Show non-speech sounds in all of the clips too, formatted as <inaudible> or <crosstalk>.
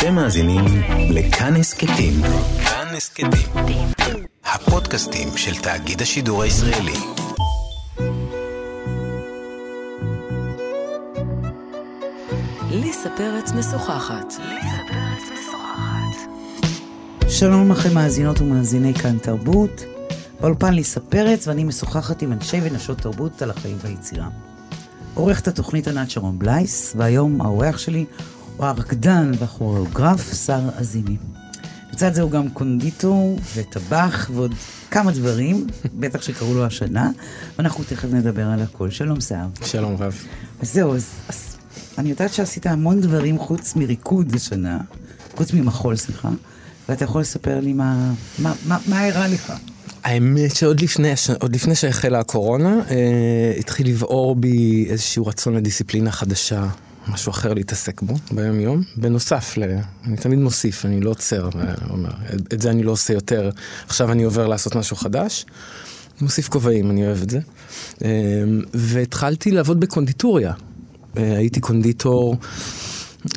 אתם מאזינים לכאן הסכתים. כאן הסכתים. הפודקאסטים של תאגיד השידור הישראלי. ליסה פרץ משוחחת. שלום לכם מאזינות ומאזיני כאן תרבות. באולפן ליסה פרץ ואני משוחחת עם אנשי ונשות תרבות על החיים והיצירה. עורכת התוכנית ענת שרון בלייס, והיום האורח שלי הוא הרקדן והכוריאוגרף שר עזימי. לצד זה הוא גם קונדיטור וטבח ועוד כמה דברים, <laughs> בטח שקראו לו השנה, ואנחנו תכף נדבר על הכל. שלום סער. שלום רב. אז זהו, אז, אז אני יודעת שעשית המון דברים חוץ מריקוד השנה, חוץ ממחול, סליחה, ואתה יכול לספר לי מה, מה, מה, מה אירע לך. האמת שעוד לפני, עוד לפני שהחלה הקורונה, אה, התחיל לבעור בי איזשהו רצון לדיסציפלינה חדשה, משהו אחר להתעסק בו ביום יום. בנוסף, ל, אני תמיד מוסיף, אני לא עוצר ואומר, את זה אני לא עושה יותר, עכשיו אני עובר לעשות משהו חדש. מוסיף כובעים, אני אוהב את זה. אה, והתחלתי לעבוד בקונדיטוריה. אה, הייתי קונדיטור.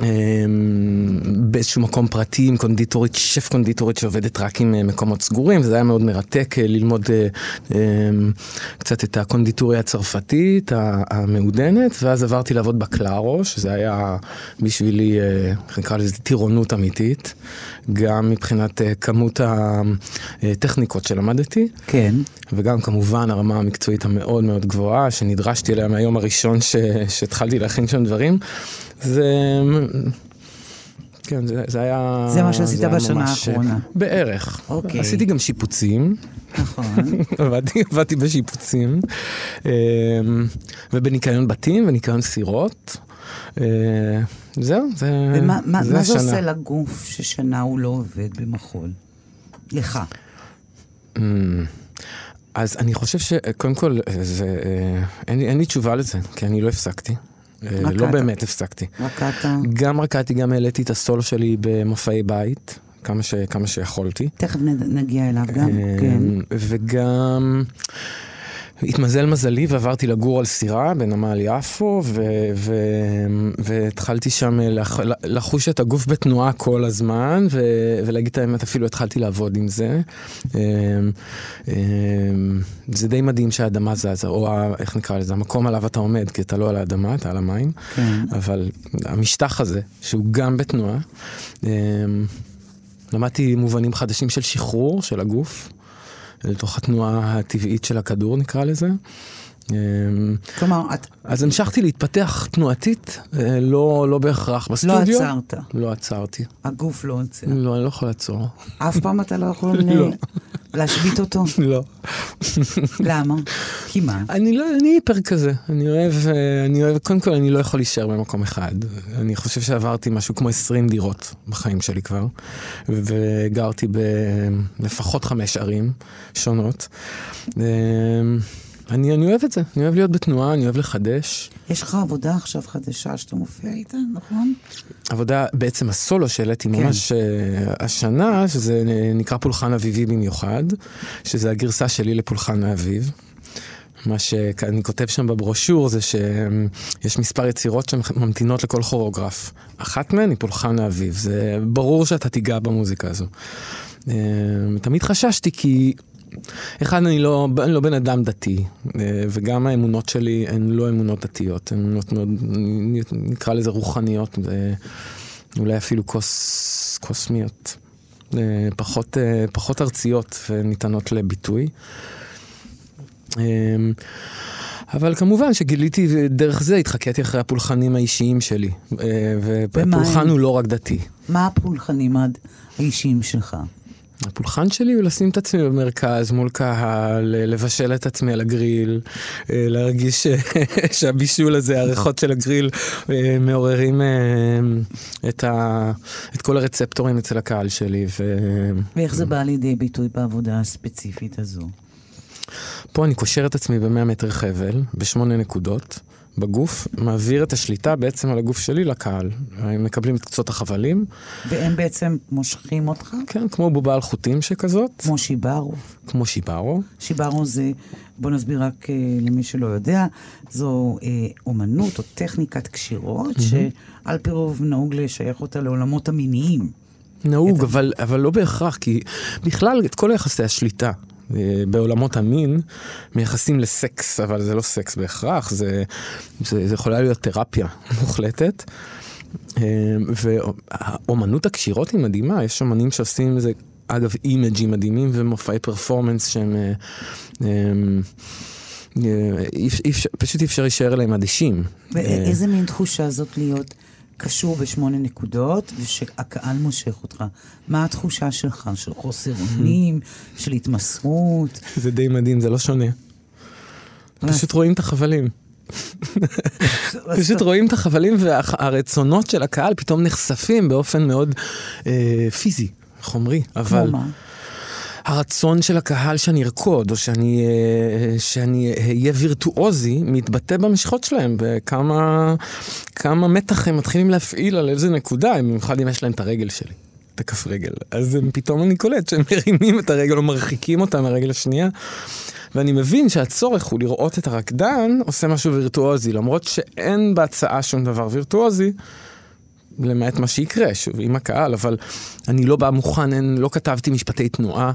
אמ, באיזשהו מקום פרטי עם קונדיטורית, שף קונדיטורית שעובדת רק עם אה, מקומות סגורים, וזה היה מאוד מרתק אה, ללמוד אה, אמ, קצת את הקונדיטוריה הצרפתית המעודנת, ואז עברתי לעבוד בקלארו, שזה היה בשבילי, איך נקרא לזה, טירונות אמיתית, גם מבחינת כמות הטכניקות שלמדתי. כן. וגם כמובן הרמה המקצועית המאוד מאוד גבוהה, שנדרשתי אליה מהיום הראשון שהתחלתי להכין שם דברים. זה... כן, זה, זה היה... זה מה שעשית בשנה האחרונה. בערך. אוקיי. עשיתי גם שיפוצים. נכון. <laughs> עבדתי, עבדתי בשיפוצים. אמ, ובניקיון בתים וניקיון סירות. אה, זהו, זה, ומה, מה, זה מה השנה. זה עושה לגוף ששנה הוא לא עובד במחול? לך. אמ, אז אני חושב שקודם כל, זה, אה, אין, אין לי תשובה לזה, כי אני לא הפסקתי. אה. לא באמת הפסקתי. רקדת. גם רקדתי, גם העליתי את הסולו שלי במופעי בית, כמה, ש, כמה שיכולתי. תכף נגיע אליו גם, אה, כן. וגם התמזל מזלי ועברתי לגור על סירה בנמל יפו, ו, ו, והתחלתי שם לח, לחוש את הגוף בתנועה כל הזמן, ו, ולהגיד את האמת, אפילו התחלתי לעבוד עם זה. אה, אה, זה די מדהים שהאדמה זזה, או ה- איך נקרא לזה, המקום עליו אתה עומד, כי אתה לא על האדמה, אתה על המים. כן. אבל המשטח הזה, שהוא גם בתנועה, אמ, למדתי מובנים חדשים של שחרור של הגוף, לתוך התנועה הטבעית של הכדור נקרא לזה. אמ, כלומר, את אז המשכתי להתפתח תנועתית, אה, לא, לא בהכרח לא בסטודיו. עצרת, לא עצרתי. הגוף לא עוצר. לא, אני לא יכול לעצור. אף פעם אתה לא יכול <laughs> לא. להשבית אותו? <laughs> לא. למה? כי מה? אני לא, אני היפר כזה. אני אוהב, אה, אני אוהב, קודם כל אני לא יכול להישאר במקום אחד. אני חושב שעברתי משהו כמו 20 דירות בחיים שלי כבר, וגרתי בלפחות חמש ערים שונות. אני, אני אוהב את זה, אני אוהב להיות בתנועה, אני אוהב לחדש. יש לך עבודה עכשיו חדשה שאתה מופיע איתה, נכון? עבודה, בעצם הסולו שהעליתי כן. ממש אה, השנה, שזה נקרא פולחן אביבי במיוחד, שזה הגרסה שלי לפולחן האביב. מה שאני כותב שם בברושור זה שיש מספר יצירות שממתינות לכל כוריאוגרף. אחת מהן היא פולחן האביב, זה ברור שאתה תיגע במוזיקה הזו. אה, תמיד חששתי כי אחד, אני לא, אני לא בן אדם דתי, אה, וגם האמונות שלי הן לא אמונות דתיות, הן אמונות מאוד, נקרא לזה רוחניות, ואולי אפילו קוס, קוסמיות, אה, פחות, אה, פחות ארציות וניתנות לביטוי. אה, אבל כמובן שגיליתי, דרך זה התחקיתי אחרי הפולחנים האישיים שלי. אה, והפולחן הם? הוא לא רק דתי. מה הפולחנים האישיים שלך? הפולחן שלי הוא לשים את עצמי במרכז, מול קהל, לבשל את עצמי על הגריל, אה, להרגיש <laughs> שהבישול הזה, הריחות של הגריל, אה, מעוררים אה, את, ה, את כל הרצפטורים אצל הקהל שלי. ואיך זה בא לידי ביטוי בעבודה הספציפית הזו? ופה אני קושר את עצמי ב-100 מטר חבל, בשמונה נקודות, בגוף, מעביר את השליטה בעצם על הגוף שלי לקהל. הם מקבלים את קצות החבלים. והם בעצם מושכים אותך? כן, כמו בובה על חוטים שכזאת. כמו שיברו. כמו שיברו. שיברו זה, בוא נסביר רק אה, למי שלא יודע, זו אה, אומנות או טכניקת קשירות, mm-hmm. שעל פי רוב נהוג לשייך אותה לעולמות המיניים. נהוג. אבל, אבל לא בהכרח, כי בכלל את כל יחסי השליטה בעולמות המין מייחסים לסקס, אבל זה לא סקס בהכרח, זה, זה, זה יכולה להיות תרפיה <laughs> מוחלטת. אה, ואומנות הקשירות היא מדהימה, יש אומנים שעושים איזה, אגב, אימג'ים מדהימים ומופעי פרפורמנס שהם... אה, אי, אי, פשוט אי אפשר להישאר אליהם אדישים. ואיזה מין תחושה זאת להיות קשור בשמונה נקודות, ושהקהל מושך אותך. מה התחושה שלך? של חוסר אונים? של התמסרות? זה די מדהים, זה לא שונה. פשוט רואים את החבלים. פשוט רואים את החבלים והרצונות של הקהל פתאום נחשפים באופן מאוד אה, פיזי, חומרי. אבל... כמו מה? הרצון של הקהל שאני ארקוד, או שאני, אה, שאני אהיה וירטואוזי, מתבטא במשיכות שלהם, וכמה כמה מתח הם מתחילים להפעיל על איזה נקודה, במיוחד אם יש להם את הרגל שלי. את הכף רגל. אז פתאום אני קולט שהם מרימים את הרגל או מרחיקים אותה מהרגל השנייה. ואני מבין שהצורך הוא לראות את הרקדן עושה משהו וירטואוזי, למרות שאין בהצעה שום דבר וירטואוזי, למעט מה שיקרה, שוב, עם הקהל, אבל אני לא בא מוכן, אין, לא כתבתי משפטי תנועה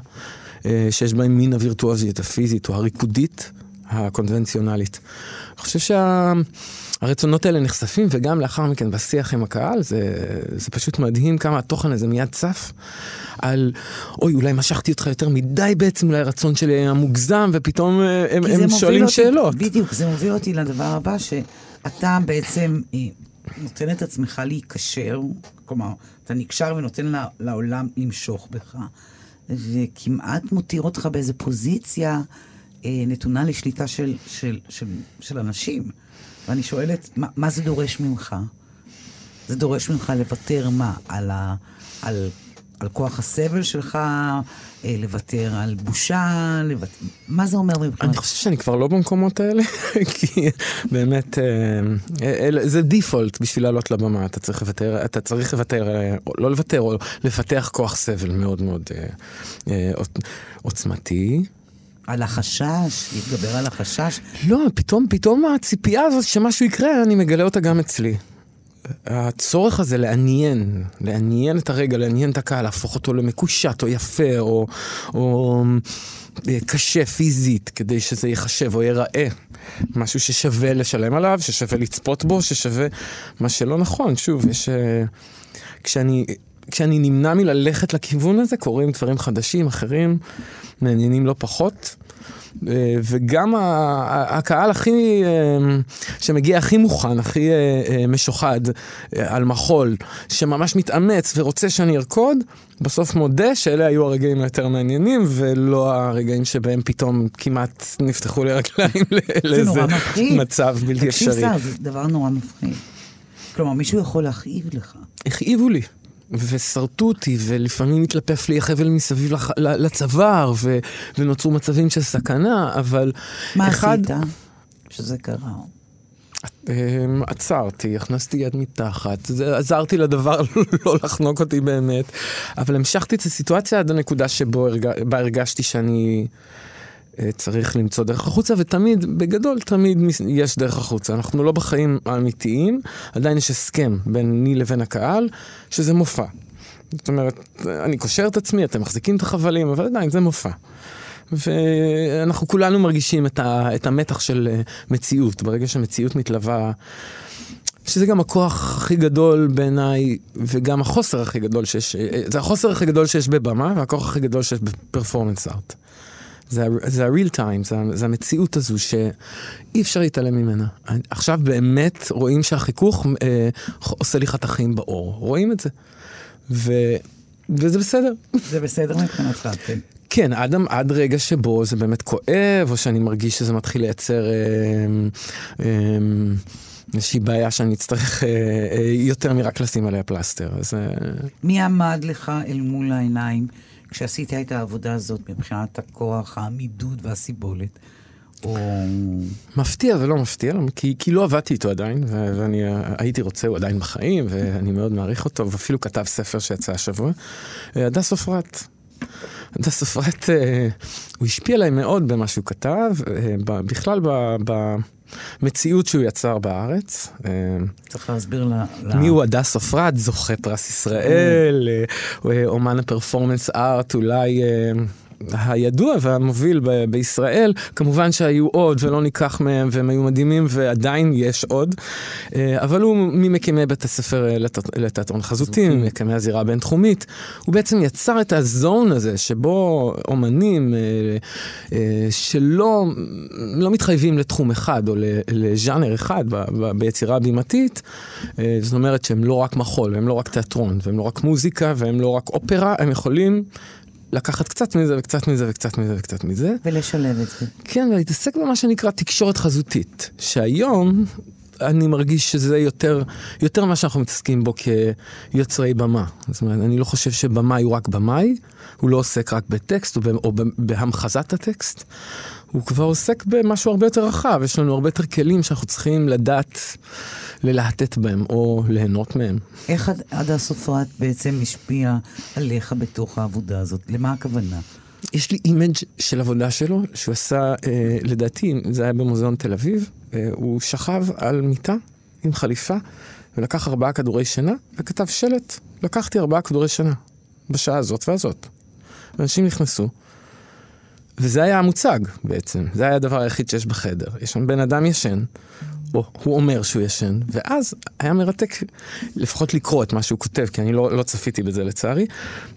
אה, שיש בהם מן הווירטואוזיות הפיזית או הריקודית הקונבנציונלית. אני חושב שהרצונות שה... האלה נחשפים, וגם לאחר מכן בשיח עם הקהל, זה, זה פשוט מדהים כמה התוכן הזה מיד צף. על, אוי, אולי משכתי אותך יותר מדי בעצם, אולי הרצון שלי היה מוגזם, ופתאום אה, הם, הם שואלים אותי, שאלות. בדיוק, זה מוביל אותי לדבר הבא, שאתה בעצם אה, נותן את עצמך להיקשר, כלומר, אתה נקשר ונותן לעולם למשוך בך, וכמעט מותיר אותך באיזו פוזיציה אה, נתונה לשליטה של, של, של, של אנשים. ואני שואלת, מה, מה זה דורש ממך? זה דורש ממך לוותר מה? על, ה, על, על כוח הסבל שלך, אה, לוותר על בושה, לוותר... מה זה אומר מבחינת? אני חושב שאני כבר לא במקומות האלה, <laughs> כי באמת, אה, זה דיפולט בשביל לעלות לבמה, אתה צריך לוותר, אתה צריך לוותר, אה, לא לוותר, או לפתח כוח סבל מאוד מאוד עוצמתי. על החשש, להתגבר על החשש? לא, פתאום, פתאום הציפייה הזאת שמשהו יקרה, אני מגלה אותה גם אצלי. הצורך הזה לעניין, לעניין את הרגע, לעניין את הקהל, להפוך אותו למקושט או יפה או, או אה, קשה פיזית, כדי שזה ייחשב או ייראה. משהו ששווה לשלם עליו, ששווה לצפות בו, ששווה... מה שלא נכון, שוב, יש... אה, כשאני, כשאני נמנע מללכת לכיוון הזה, קורים דברים חדשים, אחרים, מעניינים לא פחות. אה, וגם הקהל הכי, אה, שמגיע הכי מוכן, הכי אה, משוחד על מחול, שממש מתאמץ ורוצה שאני ארקוד, בסוף מודה שאלה היו הרגעים היותר מעניינים, ולא הרגעים שבהם פתאום כמעט נפתחו לי רגליים <laughs> לאיזה מצב בלתי אפשרי. תקשיב זה דבר נורא מפחיד. כלומר, מישהו יכול להכאיב לך. הכאיבו לי. ושרטו אותי, ולפעמים התלפף לי החבל מסביב לח... לצוואר, ו... ונוצרו מצבים של סכנה, אבל מה אחד... עשית שזה קרה? אמ, עצרתי, הכנסתי יד מתחת, עזרתי לדבר <laughs> לא לחנוק אותי באמת, אבל המשכתי את הסיטואציה עד הנקודה שבה הרגשתי שאני... צריך למצוא דרך החוצה, ותמיד, בגדול, תמיד יש דרך החוצה. אנחנו לא בחיים האמיתיים, עדיין יש הסכם ביני לבין הקהל, שזה מופע. זאת אומרת, אני קושר את עצמי, אתם מחזיקים את החבלים, אבל עדיין זה מופע. ואנחנו כולנו מרגישים את, ה, את המתח של אה, מציאות. ברגע שמציאות מתלווה, שזה גם הכוח הכי גדול בעיניי, וגם החוסר הכי גדול שיש, אה, זה החוסר הכי גדול שיש בבמה, והכוח הכי גדול שיש בפרפורמנס ארט. זה, ה-real time, זה, זה המציאות הזו שאי אפשר להתעלם ממנה. עכשיו באמת רואים שהחיכוך אה, עושה לי חתכים באור, רואים את זה. ו, וזה בסדר. זה בסדר מבחינתך, כן. כן, עד, עד רגע שבו זה באמת כואב, או שאני מרגיש שזה מתחיל לייצר אה, אה, איזושהי בעיה שאני אצטרך אה, אה, יותר מרק לשים עליה פלסטר. אז... אה... מי עמד לך אל מול העיניים? כשעשית את העבודה הזאת מבחינת הכוח, העמידות והסיבולת, או... מפתיע ולא מפתיע, כי, כי לא עבדתי איתו עדיין, ו- ואני אה, הייתי רוצה, הוא עדיין בחיים, ואני מאוד מעריך אותו, ואפילו כתב ספר שיצא השבוע. אה, הדס עופרת. הדס עופרת, אה, הוא השפיע עליי מאוד במה שהוא כתב, אה, ב- בכלל ב- במציאות שהוא יצר בארץ. אה, צריך להסביר ל... ל- מי הוא הדס עופרת? זוכה פרס ישראל, אה, אה, אומן הפרפורמנס ארט, אולי הידוע והמוביל ב- בישראל. כמובן שהיו עוד ולא ניקח מהם, והם היו מדהימים, ועדיין יש עוד. אה, אבל הוא ממקימי בית הספר אה, לת- לתיאטרון חזותי, ממקימי הזירה הבינתחומית. הוא בעצם יצר את הזון הזה, שבו אומנים אה, שלא לא מתחייבים לתחום אחד או לז'אנר אחד ב- ב- ביצירה הבימתית, זאת אומרת שהם לא רק מחול, והם לא רק תיאטרון, והם לא רק מוזיקה, והם לא רק אופרה, הם יכולים לקחת קצת מזה וקצת מזה וקצת מזה וקצת מזה. ולשלב את זה. כן, ולהתעסק במה שנקרא תקשורת חזותית, שהיום אני מרגיש שזה יותר, יותר מה שאנחנו מתעסקים בו כיוצרי במה. זאת אומרת, אני לא חושב שבמאי הוא רק במאי, הוא לא עוסק רק בטקסט או, ב, או בהמחזת הטקסט, הוא כבר עוסק במשהו הרבה יותר רחב, יש לנו הרבה יותר כלים שאנחנו צריכים לדעת ללהטט בהם או ליהנות מהם. איך הד- הדס עופרת בעצם השפיע עליך בתוך העבודה הזאת? למה הכוונה? יש לי image של עבודה שלו, שהוא עשה, אה, לדעתי, זה היה במוזיאון תל אביב, אה, הוא שכב על מיטה עם חליפה, ולקח ארבעה כדורי שינה, וכתב שלט, לקחתי ארבעה כדורי שינה, בשעה הזאת והזאת. ואנשים נכנסו, וזה היה המוצג בעצם, זה היה הדבר היחיד שיש בחדר. יש שם בן אדם ישן, או הוא אומר שהוא ישן, ואז היה מרתק לפחות לקרוא את מה שהוא כותב, כי אני לא, לא צפיתי בזה לצערי,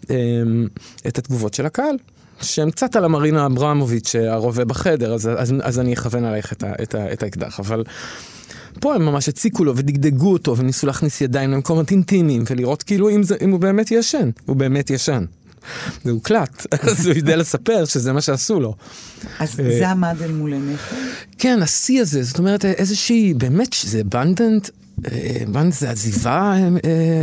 אמ, את התגובות של הקהל. שהם קצת על המרינה אברמוביץ' הרובה בחדר, אז, אז, אז אני אכוון עלייך את, האקדח. אבל פה הם ממש הציקו לו ודגדגו אותו וניסו להכניס ידיים למקומות אינטימיים ולראות כאילו אם, זה, אם הוא באמת ישן. הוא באמת ישן. זה הוקלט, <laughs> אז הוא יודע לספר שזה מה שעשו לו. אז אה, זה עמד אל מול עיניך? כן, השיא הזה, זאת אומרת איזושהי, באמת שזה בנדנט, בנדנט זה עזיבה אה,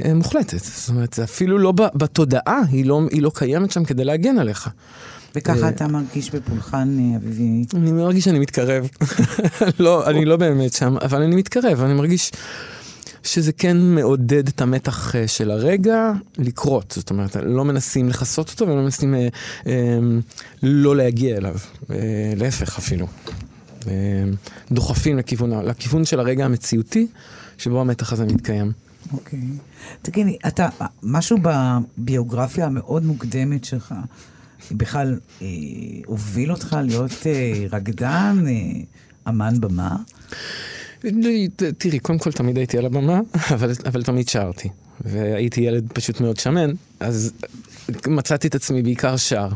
אה, מוחלטת. זאת אומרת, אפילו לא בתודעה, היא לא, היא לא קיימת שם כדי להגן עליך. וככה אה, אתה מרגיש בפולחן אה, אביבי. אני מרגיש שאני מתקרב. <laughs> לא, אני לא באמת שם, אבל אני מתקרב, אני מרגיש שזה כן מעודד את המתח אה, של הרגע לקרות. זאת אומרת, לא מנסים לכסות אותו ולא מנסים אה, אה, לא להגיע אליו. אה, להפך אפילו. אה, דוחפים לכיוון, לכיוון של הרגע המציאותי, שבו המתח הזה מתקיים. אוקיי. תגיד לי, אתה, משהו בביוגרפיה המאוד מוקדמת שלך, בכלל אה, הוביל אותך להיות אה, רקדן, אה, אמן במה? ת- תראי, קודם כל תמיד הייתי על הבמה, <laughs> אבל, אבל תמיד שרתי. והייתי ילד פשוט מאוד שמן, אז מצאתי את עצמי בעיקר שר.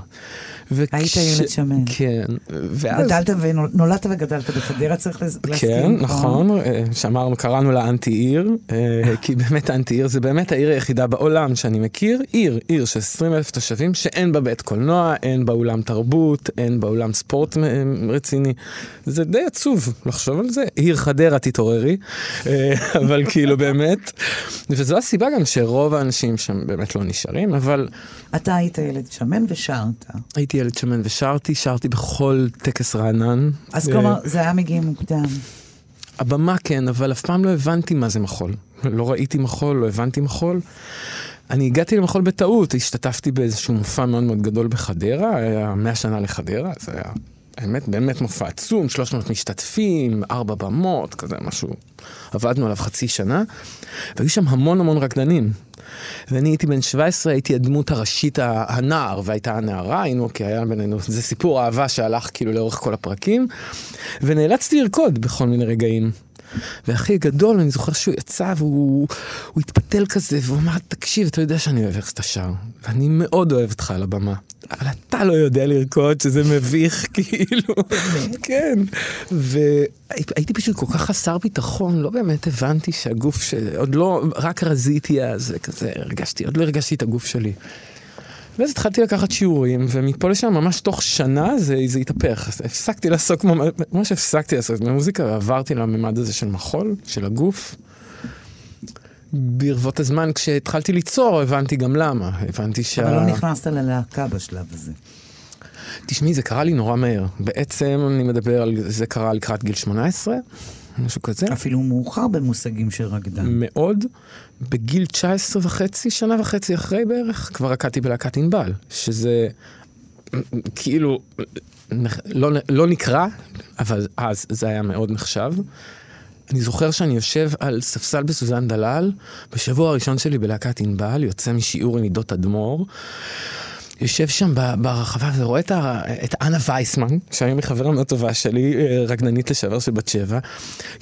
וכש- היית ילד שמן. כן. ואז... גדלת ונולדת וגדלת בחדרה, צריך להסכים. כן, נכון, אה, שאמרנו, קראנו לה אנטי עיר, אה, <laughs> כי באמת אנטי עיר זה באמת העיר היחידה בעולם שאני מכיר, עיר, עיר של 20 אלף תושבים, שאין בה בית קולנוע, אין בה אולם תרבות, אין בה אולם ספורט אה, רציני. זה די עצוב לחשוב על זה. עיר חדרה, תתעוררי, <laughs> אבל כאילו באמת, וזו הסיבה גם שרוב האנשים שם באמת לא נשארים, אבל אתה היית ילד שמן ושרת. הייתי ילד שמן ושרתי, שרתי בכל טקס רענן. אז אה, כלומר, זה היה מגיע מוקדם. הבמה כן, אבל אף פעם לא הבנתי מה זה מחול. לא ראיתי מחול, לא הבנתי מחול. אני הגעתי למחול בטעות, השתתפתי באיזשהו מופע מאוד מאוד גדול בחדרה, היה 100 שנה לחדרה, זה היה האמת, באמת מופע עצום, 300 משתתפים, ארבע במות, כזה משהו. עבדנו עליו חצי שנה, והיו שם המון המון רקדנים. ואני הייתי בן 17, הייתי הדמות הראשית, הנער, והייתה הנערה, היינו, כי היה בינינו, זה סיפור אהבה שהלך כאילו לאורך כל הפרקים, ונאלצתי לרקוד בכל מיני רגעים. והכי גדול, אני זוכר שהוא יצא והוא הוא התפתל כזה, והוא אמר, תקשיב, אתה יודע שאני אוהב איך שאתה שר, ואני מאוד אוהב אותך על הבמה. אבל אתה לא יודע לרקוד, שזה מביך, <laughs> כאילו. כן. והייתי פשוט כל כך חסר ביטחון, לא באמת הבנתי שהגוף שלי, עוד לא, רק רזיתי אז, כזה, הרגשתי, עוד לא הרגשתי את הגוף שלי. ואז התחלתי לקחת שיעורים, ומפה לשם ממש תוך שנה זה, זה התהפך. הפסקתי לעסוק, ממש הפסקתי לעסוק במוזיקה, ועברתי לממד הזה של מחול, של הגוף. ברבות הזמן, כשהתחלתי ליצור, הבנתי גם למה. הבנתי שה... אבל לא נכנסת ללהקה בשלב הזה. תשמעי, זה קרה לי נורא מהר. בעצם אני מדבר על, זה קרה לקראת גיל 18, משהו כזה. אפילו מאוחר במושגים של רקדן. מאוד. בגיל 19 וחצי, שנה וחצי אחרי בערך, כבר רקדתי בלהקת ענבל, שזה כאילו לא, לא נקרא, אבל אז זה היה מאוד נחשב. אני זוכר שאני יושב על ספסל בסוזן דלל, בשבוע הראשון שלי בלהקת ענבל, יוצא משיעור עם עידות אדמו"ר. יושב שם ברחבה ורואה את, את אנה וייסמן, שהיום היא חברה מאוד טובה שלי, אה, רקדנית לשעבר של בת שבע,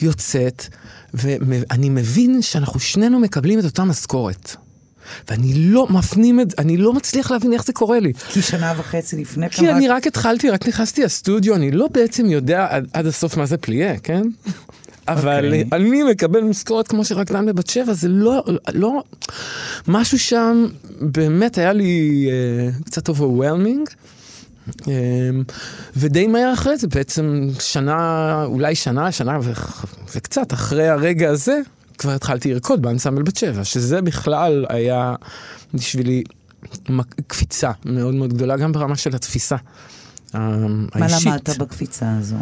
יוצאת, ואני מבין שאנחנו שנינו מקבלים את אותה משכורת. ואני לא מפנים את זה, אני לא מצליח להבין איך זה קורה לי. כי שנה וחצי לפני כי אני רק התחלתי, רק נכנסתי לסטודיו, אני לא בעצם יודע עד, עד הסוף מה זה פליה, כן? אבל okay. אוקיי. אני מקבל משכורת כמו של רקדן בבת שבע, זה לא, לא, משהו שם באמת היה לי uh, קצת overwhelming. Um, ודי מהר אחרי זה, בעצם שנה, אולי שנה, שנה ו... וקצת אחרי הרגע הזה, כבר התחלתי לרקוד באנסמבל בת שבע, שזה בכלל היה בשבילי קפיצה מאוד מאוד גדולה, גם ברמה של התפיסה האישית. מה למדת בקפיצה הזו?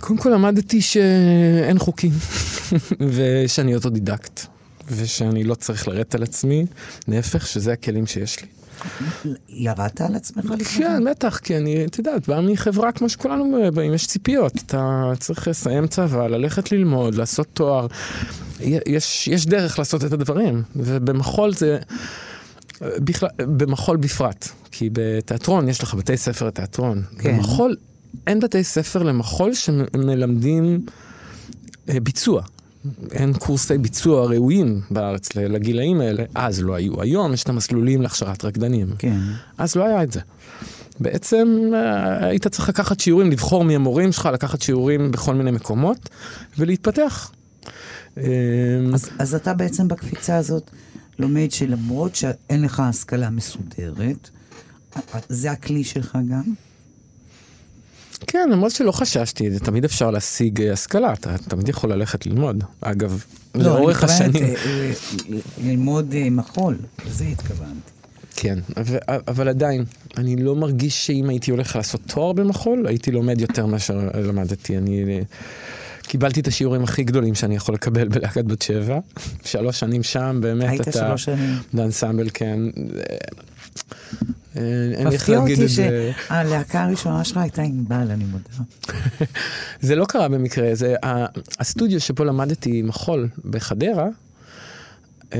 קודם כל למדתי שאין חוקים, <laughs> ושאני אוטודידקט, ושאני לא צריך לרדת על עצמי, להפך, שזה הכלים שיש לי. ירדת על עצמך לפני כן, בטח, כי אני, את יודעת, בא מחברה כמו שכולנו באים, יש ציפיות. אתה צריך לסיים צבא, ללכת ללמוד, לעשות תואר. יש, יש דרך לעשות את הדברים, ובמחול זה... בכלל, במחול בפרט, כי בתיאטרון יש לך בתי ספר לתיאטרון. כן. במחול אין בתי ספר למחול שמלמדים אה, ביצוע. אין קורסי ביצוע ראויים בארץ לגילאים האלה. אז לא היו. היום יש את המסלולים להכשרת רקדנים. כן. אז לא היה את זה. בעצם אה, היית צריך לקחת שיעורים, לבחור מי המורים שלך, לקחת שיעורים בכל מיני מקומות ולהתפתח. אז, אז אתה בעצם בקפיצה הזאת לומד שלמרות שאין לך השכלה מסודרת, זה הכלי שלך גם? כן, למרות שלא חששתי, זה תמיד אפשר להשיג אה, השכלה, אתה תמיד יכול ללכת ללמוד. אגב, לא, לאורך השנים... אני מתכוונת ללמוד אה, מחול, לזה התכוונתי. כן, אבל עדיין, אני לא מרגיש שאם הייתי הולך לעשות תואר במחול, הייתי לומד יותר מאשר למדתי. אני קיבלתי את השיעורים הכי גדולים שאני יכול לקבל <laughs> בלהקת בת שבע. שלוש שנים שם, באמת היית אתה... היית שלוש שנים. באנסמבל, כן. מפתיע אותי שהלהקה הראשונה שלך הייתה ענבל, אני מודה. <laughs> זה לא קרה במקרה, זה הסטודיו שבו למדתי מחול בחדרה, אמ,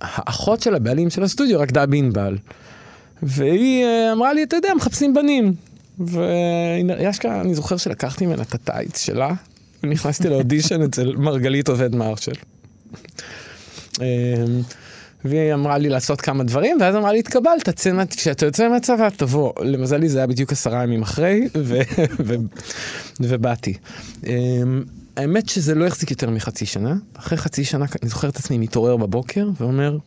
האחות של הבעלים של הסטודיו רקדה בענבל. והיא אה, אמרה לי, אתה יודע, מחפשים בנים. וישכרה, אני זוכר שלקחתי ממנה את הטייץ שלה, ונכנסתי לאודישן אצל מרגלית עובד מרשל. אמ, והיא אמרה לי לעשות כמה דברים, ואז אמרה לי, התקבלת, כשאתה יוצא מהצבא, תבוא. למזלי זה היה בדיוק עשרה ימים אחרי, ו- <laughs> ו- ובאתי. Um, האמת שזה לא החזיק יותר מחצי שנה. אחרי חצי שנה, אני זוכר את עצמי מתעורר בבוקר ואומר,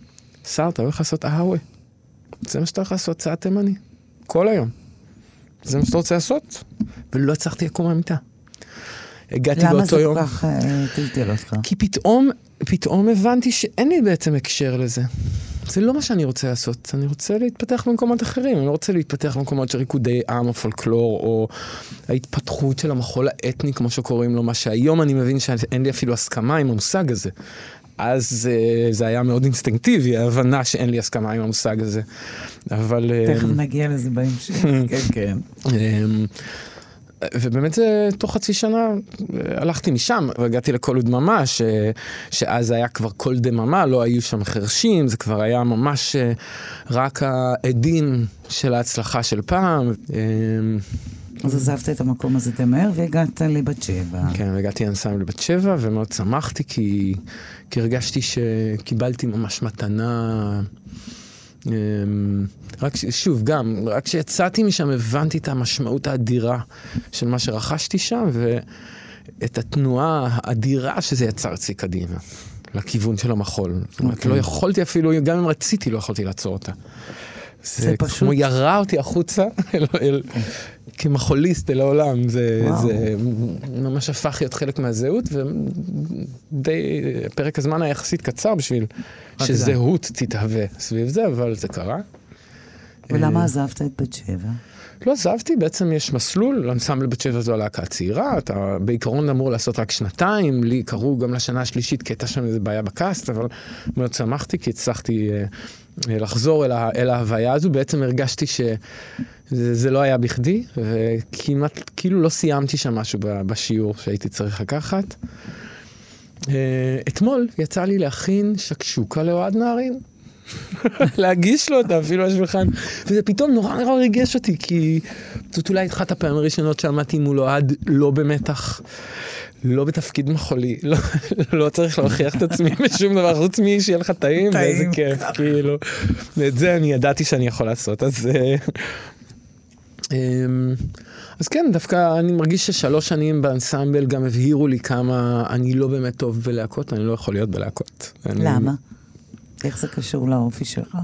שר, אתה הולך לעשות אהווה. זה מה שאתה הולך לעשות, צעד תימני. כל היום. זה מה שאתה רוצה לעשות? ולא הצלחתי לקום מהמיטה. הגעתי באותו יום. למה זה כל כך אה, טלטל אותך? כי פתאום פתאום הבנתי שאין לי בעצם הקשר לזה. זה לא מה שאני רוצה לעשות, אני רוצה להתפתח במקומות אחרים, אני לא רוצה להתפתח במקומות של ריקודי עם או פולקלור, או ההתפתחות של המחול האתני, כמו שקוראים לו, מה שהיום אני מבין שאין לי אפילו הסכמה עם המושג הזה. אז זה, זה היה מאוד אינסטינקטיבי, ההבנה שאין לי הסכמה עם המושג הזה. אבל... תכף אמ, נגיע לזה בהמשך, <laughs> כן, כן. אמ, ובאמת זה תוך חצי שנה הלכתי משם והגעתי לקול ודממה, ש, שאז היה כבר קול דממה, לא היו שם חרשים, זה כבר היה ממש אה, רק העדים של ההצלחה של פעם. אה, אז עזבת את המקום הזה די מהר והגעת לבת שבע. כן, הגעתי אנסיים לבת שבע ומאוד שמחתי כי, כי הרגשתי שקיבלתי ממש מתנה. אמ, רק, שוב, גם, רק כשיצאתי משם הבנתי את המשמעות האדירה של מה שרכשתי שם, ואת התנועה האדירה שזה יצר אצלי קדימה, לכיוון של המחול. Okay. זאת אומרת, לא אוקיי. יכולתי אפילו, גם אם רציתי, לא יכולתי לעצור אותה. זה, זה פשוט... כמו ירה אותי החוצה, <laughs> אל, אל, כמחוליסט אל העולם. זה, זה ממש הפך להיות חלק מהזהות, ודי, פרק הזמן היה יחסית קצר בשביל שזהות תתהווה סביב זה, אבל זה קרה. ולמה עזבת את בת שבע? לא עזבתי, בעצם יש מסלול, אנסמבל בת שבע זו הלהקה צעירה, אתה בעיקרון אמור לעשות רק שנתיים, לי קראו גם לשנה השלישית כי הייתה שם איזה בעיה בקאסט, אבל מאוד שמחתי כי הצלחתי אה, אה, לחזור אל, ה, אל ההוויה הזו, בעצם הרגשתי שזה לא היה בכדי, וכמעט, כאילו לא סיימתי שם משהו בשיעור שהייתי צריך לקחת. אה, אתמול יצא לי להכין שקשוקה לאוהד נהרין. <laughs> להגיש לו אותה אפילו על השולחן. וזה פתאום נורא נורא ריגש אותי, כי זאת אולי אחת הפעמים הראשונות שעמדתי מול אוהד לא במתח. לא בתפקיד מחולי, <laughs> לא, לא צריך להוכיח את עצמי <laughs> בשום דבר, חוץ משיהיה לך טעים, ואיזה כיף, כאילו. ואת זה אני ידעתי שאני יכול לעשות, אז... אה, אמ, אז כן, דווקא אני מרגיש ששלוש שנים באנסמבל גם הבהירו לי כמה אני לא באמת טוב בלהקות, אני לא יכול להיות בלהקות. למה? אני... איך זה קשור לאופי שלך?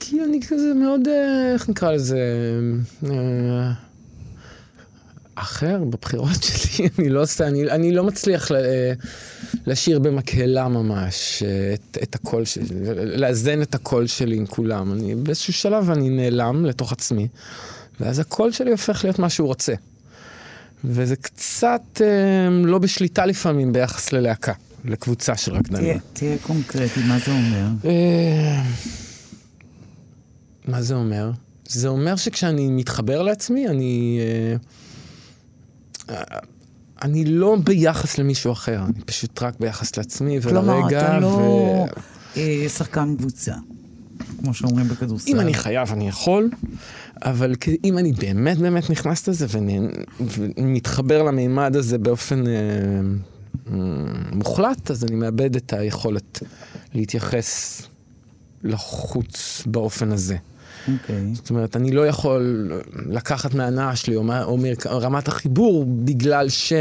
כי אני כזה מאוד, אה, איך נקרא לזה, אה, אחר בבחירות <laughs> שלי, אני לא עושה, אני, אני לא מצליח ל, אה, לשיר במקהלה ממש את, את הקול שלי, לאזן את הקול שלי עם כולם. אני באיזשהו שלב אני נעלם לתוך עצמי, ואז הקול שלי הופך להיות מה שהוא רוצה. וזה קצת אה, לא בשליטה לפעמים ביחס ללהקה. לקבוצה של רקדנים. תהיה קונקרטי, מה זה אומר? אה, מה זה אומר? זה אומר שכשאני מתחבר לעצמי, אני... אה, אני לא ביחס למישהו אחר, אני פשוט רק ביחס לעצמי ולרגע. כלומר, אתה לא אה, שחקן קבוצה, כמו שאומרים בכדורסל. אם אני חייב, אני יכול, אבל אם אני באמת באמת נכנס לזה ומתחבר למימד הזה באופן מוחלט, אז אני מאבד את היכולת להתייחס לחוץ באופן הזה. אוקיי. Okay. זאת אומרת, אני לא יכול לקחת מהנאה שלי או, או מרמת החיבור בגלל ש...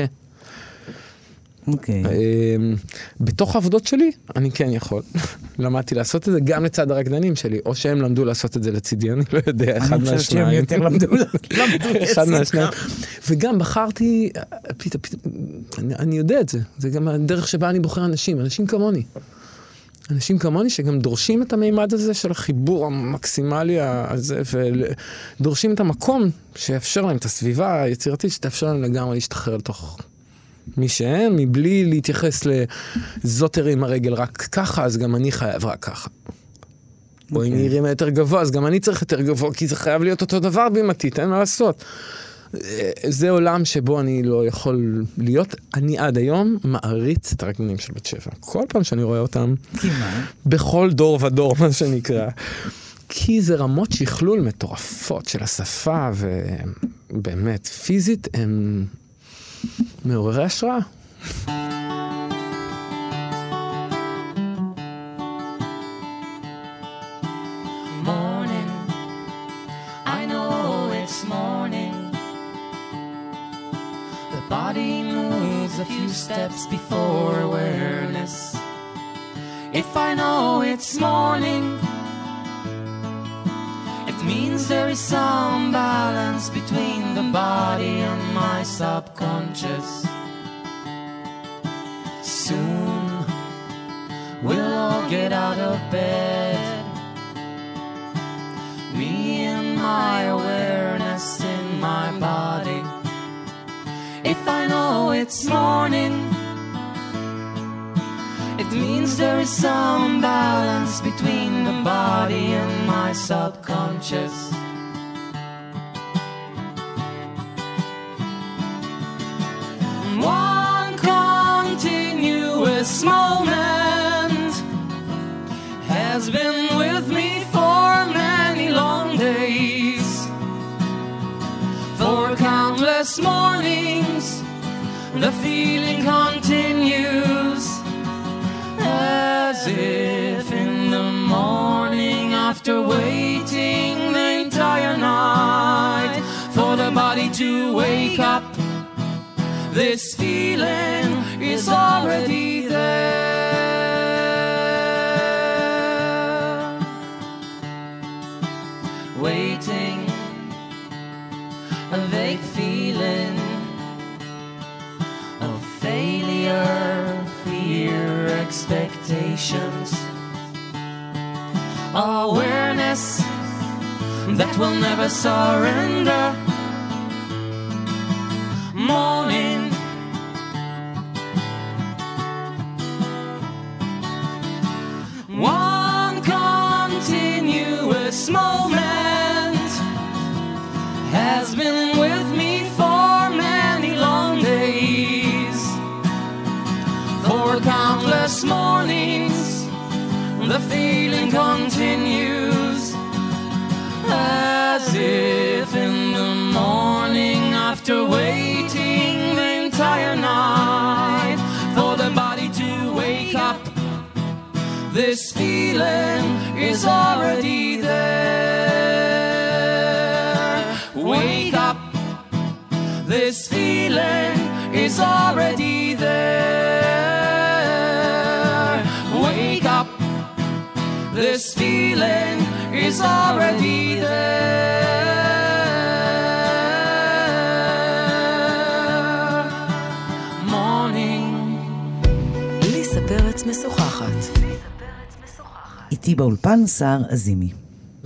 אוקיי. Okay. אמ, בתוך העבודות שלי, אני כן יכול. <laughs> למדתי לעשות את זה גם לצד הרקדנים שלי, או שהם למדו לעשות את זה לצידי, אני לא יודע, אחד מהשניים. אני חושבת שהם יותר למדו <laughs> אחד מהשניים. וגם בחרתי, פתאום, אני, אני יודע את זה, זה גם הדרך שבה אני בוחר אנשים, אנשים כמוני. אנשים כמוני שגם דורשים את המימד הזה של החיבור המקסימלי הזה, ודורשים את המקום שיאפשר להם, את הסביבה היצירתית שתאפשר להם לגמרי להשתחרר לתוך מי שהם, מבלי להתייחס לזאת הרים הרגל רק ככה, אז גם אני חייב רק ככה. Okay. או אם היא אוקיי. הרימה יותר גבוה, אז גם אני צריך יותר גבוה, כי זה חייב להיות אותו דבר בימתית, אין מה לעשות. זה עולם שבו אני לא יכול להיות. אני עד היום מעריץ את הרגלנים של בת שבע. כל פעם שאני רואה אותם. בכל דור ודור, מה שנקרא. כי זה רמות שכלול מטורפות של השפה, ובאמת, פיזית הם מעוררי השראה. body moves a few steps before awareness. If I know it's morning, there is some balance between the body and my subconscious. Soon we'll all get out of bed. Me and my awareness in my body. If I know it's morning means there is some balance between the body and my subconscious. One continuous moment has been with me for many long days, for countless mornings. The feeling continues after waiting the entire night for the body to wake up. This feeling is already there. Waiting, a vague feeling of failure fear, expectations. Awareness that will never surrender. Morning. Continues as if in the morning after waiting the entire night for the body to wake up. This feeling is already there. Wake up. This feeling is already there. This feeling is already there. Morning. ליסה פרץ משוחחת. איתי באולפן סער עזימי.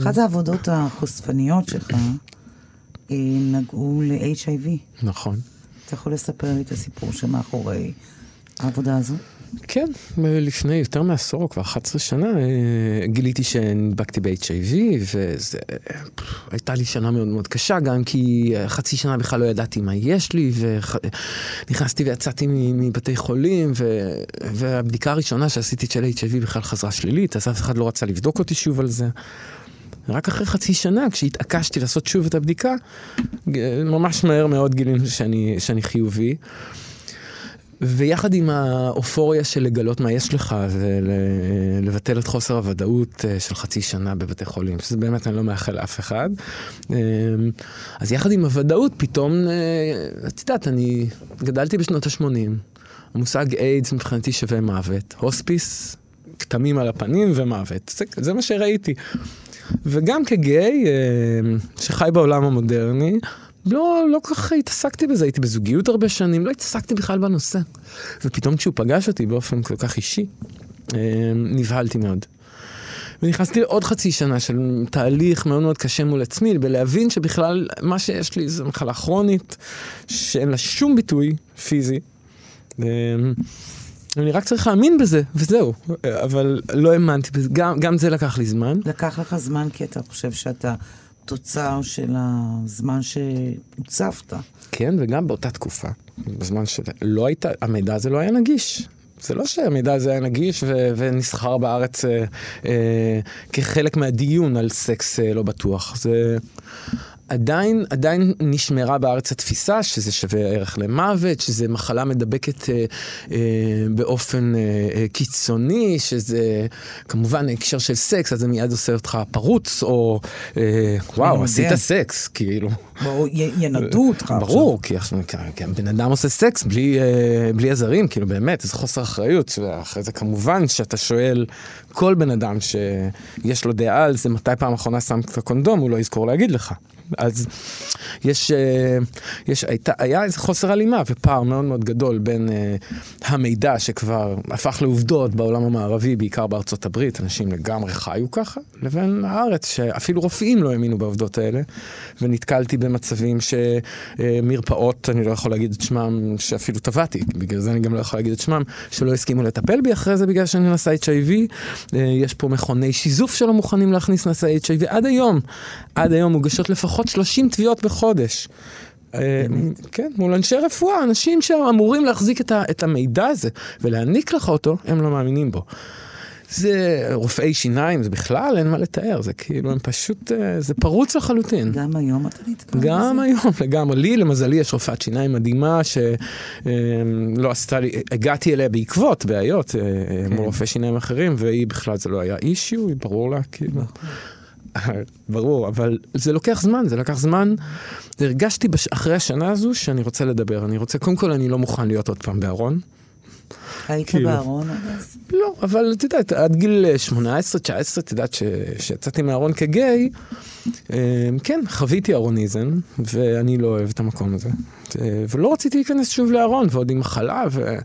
אחת העבודות החושפניות שלך אה, נגעו ל-HIV. נכון. אתה יכול לספר לי את הסיפור שמאחורי העבודה הזו? כן, לפני יותר מעשור, כבר 11 שנה, אה, גיליתי שנדבקתי ב-HIV, והייתה לי שנה מאוד מאוד קשה, גם כי חצי שנה בכלל לא ידעתי מה יש לי, ונכנסתי ויצאתי מבתי חולים, ו... והבדיקה הראשונה שעשיתי של HIV בכלל חזרה שלילית, אז אף אחד לא רצה לבדוק אותי שוב על זה. רק אחרי חצי שנה, כשהתעקשתי לעשות שוב את הבדיקה, ממש מהר מאוד גילינו שאני, שאני חיובי. ויחד עם האופוריה של לגלות מה יש לך ולבטל את חוסר הוודאות אה, של חצי שנה בבתי חולים, שזה באמת אני לא מאחל לאף אחד. אה, אז יחד עם הוודאות פתאום, אה, את יודעת, אני גדלתי בשנות ה-80, המושג איידס מבחינתי שווה מוות, הוספיס, כתמים על הפנים ומוות, זה, זה מה שראיתי. וגם כגיי שחי בעולם המודרני, לא, לא כל כך התעסקתי בזה, הייתי בזוגיות הרבה שנים, לא התעסקתי בכלל בנושא. ופתאום כשהוא פגש אותי באופן כל כך אישי, נבהלתי מאוד. ונכנסתי לעוד חצי שנה של תהליך מאוד מאוד קשה מול עצמי, בלהבין שבכלל מה שיש לי זה מחלה כרונית, שאין לה שום ביטוי פיזי. אני רק צריך להאמין בזה, וזהו. אבל לא האמנתי בזה, גם, גם זה לקח לי זמן. לקח לך זמן כי אתה חושב שאתה תוצר של הזמן שהוצפת. כן, וגם באותה תקופה, בזמן שלא הייתה, המידע הזה לא היה נגיש. זה לא שהמידע הזה היה נגיש ו- ונסחר בארץ אה, אה, כחלק מהדיון על סקס אה, לא בטוח. זה... עדיין, עדיין נשמרה בארץ התפיסה שזה שווה ערך למוות, שזה מחלה מדבקת אה, אה, באופן אה, אה, קיצוני, שזה כמובן הקשר של סקס, אז זה מיד עושה אותך פרוץ, או אה, וואו, עשית סקס, כאילו. ברור, ינדו אותך עכשיו. ברור, כי, כי הבן אדם עושה סקס בלי, אה, בלי עזרים, כאילו באמת, איזה חוסר אחריות. ואחרי זה כמובן שאתה שואל כל בן אדם שיש לו דעה על זה, מתי פעם אחרונה שמת את הקונדום, הוא לא יזכור להגיד לך. אז יש, אה, יש הייתה, היה איזה חוסר הלימה ופער מאוד מאוד גדול בין uh, המידע שכבר הפך לעובדות בעולם המערבי, בעיקר בארצות הברית, אנשים לגמרי חיו ככה, לבין הארץ, שאפילו רופאים לא האמינו בעובדות האלה, ונתקלתי במצבים שמרפאות, אני לא יכול להגיד את שמם, שאפילו טבעתי, בגלל זה אני גם לא יכול להגיד את שמם, שלא הסכימו לטפל בי אחרי זה בגלל שאני נשא HIV. יש פה מכוני שיזוף שלא מוכנים להכניס נשא HIV עד היום. עד היום מוגשות לפחות 30 תביעות בחודש. כן, מול אנשי רפואה, אנשים שאמורים להחזיק את המידע הזה ולהעניק לך אותו, הם לא מאמינים בו. זה רופאי שיניים, זה בכלל אין מה לתאר, זה כאילו, הם פשוט, זה פרוץ לחלוטין. גם היום אתה נתקע בזה? גם היום, לגמרי. לי, למזלי, יש רופאת שיניים מדהימה שלא עשתה לי, הגעתי אליה בעקבות בעיות כן. מול רופאי שיניים אחרים, והיא בכלל, זה לא היה אישיו, היא ברור לה, כאילו. <laughs> ברור, אבל זה לוקח זמן, זה לקח זמן. הרגשתי בש... אחרי השנה הזו שאני רוצה לדבר. אני רוצה, קודם כל, אני לא מוכן להיות עוד פעם בארון. היית כאילו... בארון עד אז? לא, אבל את יודעת, עד גיל 18-19, את יודעת, כשיצאתי מהארון כגיי, כן, חוויתי ארוניזם, ואני לא אוהב את המקום הזה. ולא רציתי להיכנס שוב לארון, ועוד עם מחלה, ו...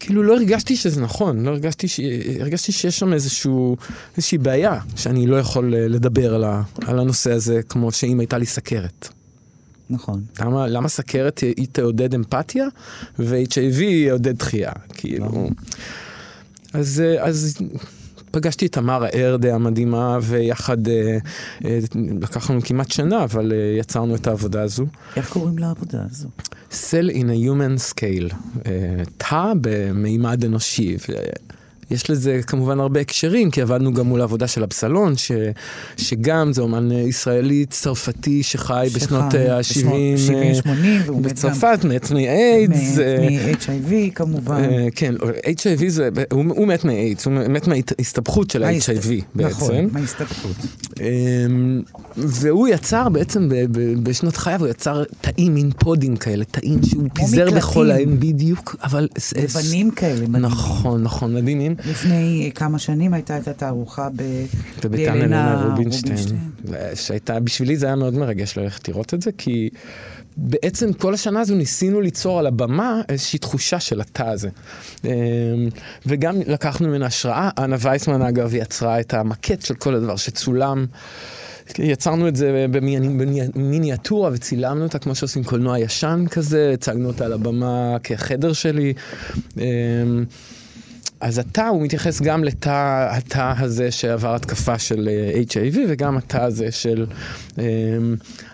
כאילו לא הרגשתי שזה נכון, לא הרגשתי, ש... הרגשתי שיש שם איזשהו, איזושהי בעיה, שאני לא יכול אה, לדבר על, ה... על הנושא הזה כמו שאם הייתה לי סכרת. נכון. למה, למה סכרת היא תעודד אמפתיה ו-HIV יעודד דחייה? כאילו... אז, אה, אז פגשתי את תמר הארדה המדהימה, ויחד אה, אה, לקח לנו כמעט שנה, אבל אה, יצרנו את העבודה הזו. איך קוראים לעבודה הזו? Cell in a Human Scale, אה, תא במימד אנושי. ו... יש לזה כמובן הרבה הקשרים, כי עבדנו גם מול העבודה של אבסלון, ש, שגם זה אומן ישראלי צרפתי שחי בשנות ה-70 70, 80, והוא מת גם בצרפת, מת מאיידס. אה, מ-HIV כמובן. אה, כן, HIV זה, הוא מת מאיידס, הוא מת מההסתבכות של ה-HIV נכון, בעצם. מההסתבכות. אמ, והוא יצר בעצם בשנות חייו, הוא יצר תאים, מין פודים כאלה, תאים שהוא פיזר. בכל האם בדיוק, אבל... לבנים כאלה. נכון, נכון, מדהימים. לפני כמה שנים הייתה את התערוכה ב... בביתן רובינשטיין, שהייתה, בשבילי זה היה מאוד מרגש ללכת לראות את זה, כי בעצם כל השנה הזו ניסינו ליצור על הבמה איזושהי תחושה של התא הזה. אמ, וגם לקחנו ממנה השראה, אנה וייסמן אגב יצרה את המקט של כל הדבר שצולם. יצרנו את זה במיני- במיניאטורה וצילמנו אותה כמו שעושים קולנוע ישן כזה, הצגנו אותה על הבמה כחדר שלי. אז התא, הוא מתייחס גם לתא, התא הזה שעבר התקפה של אה, HIV, וגם התא הזה של אה,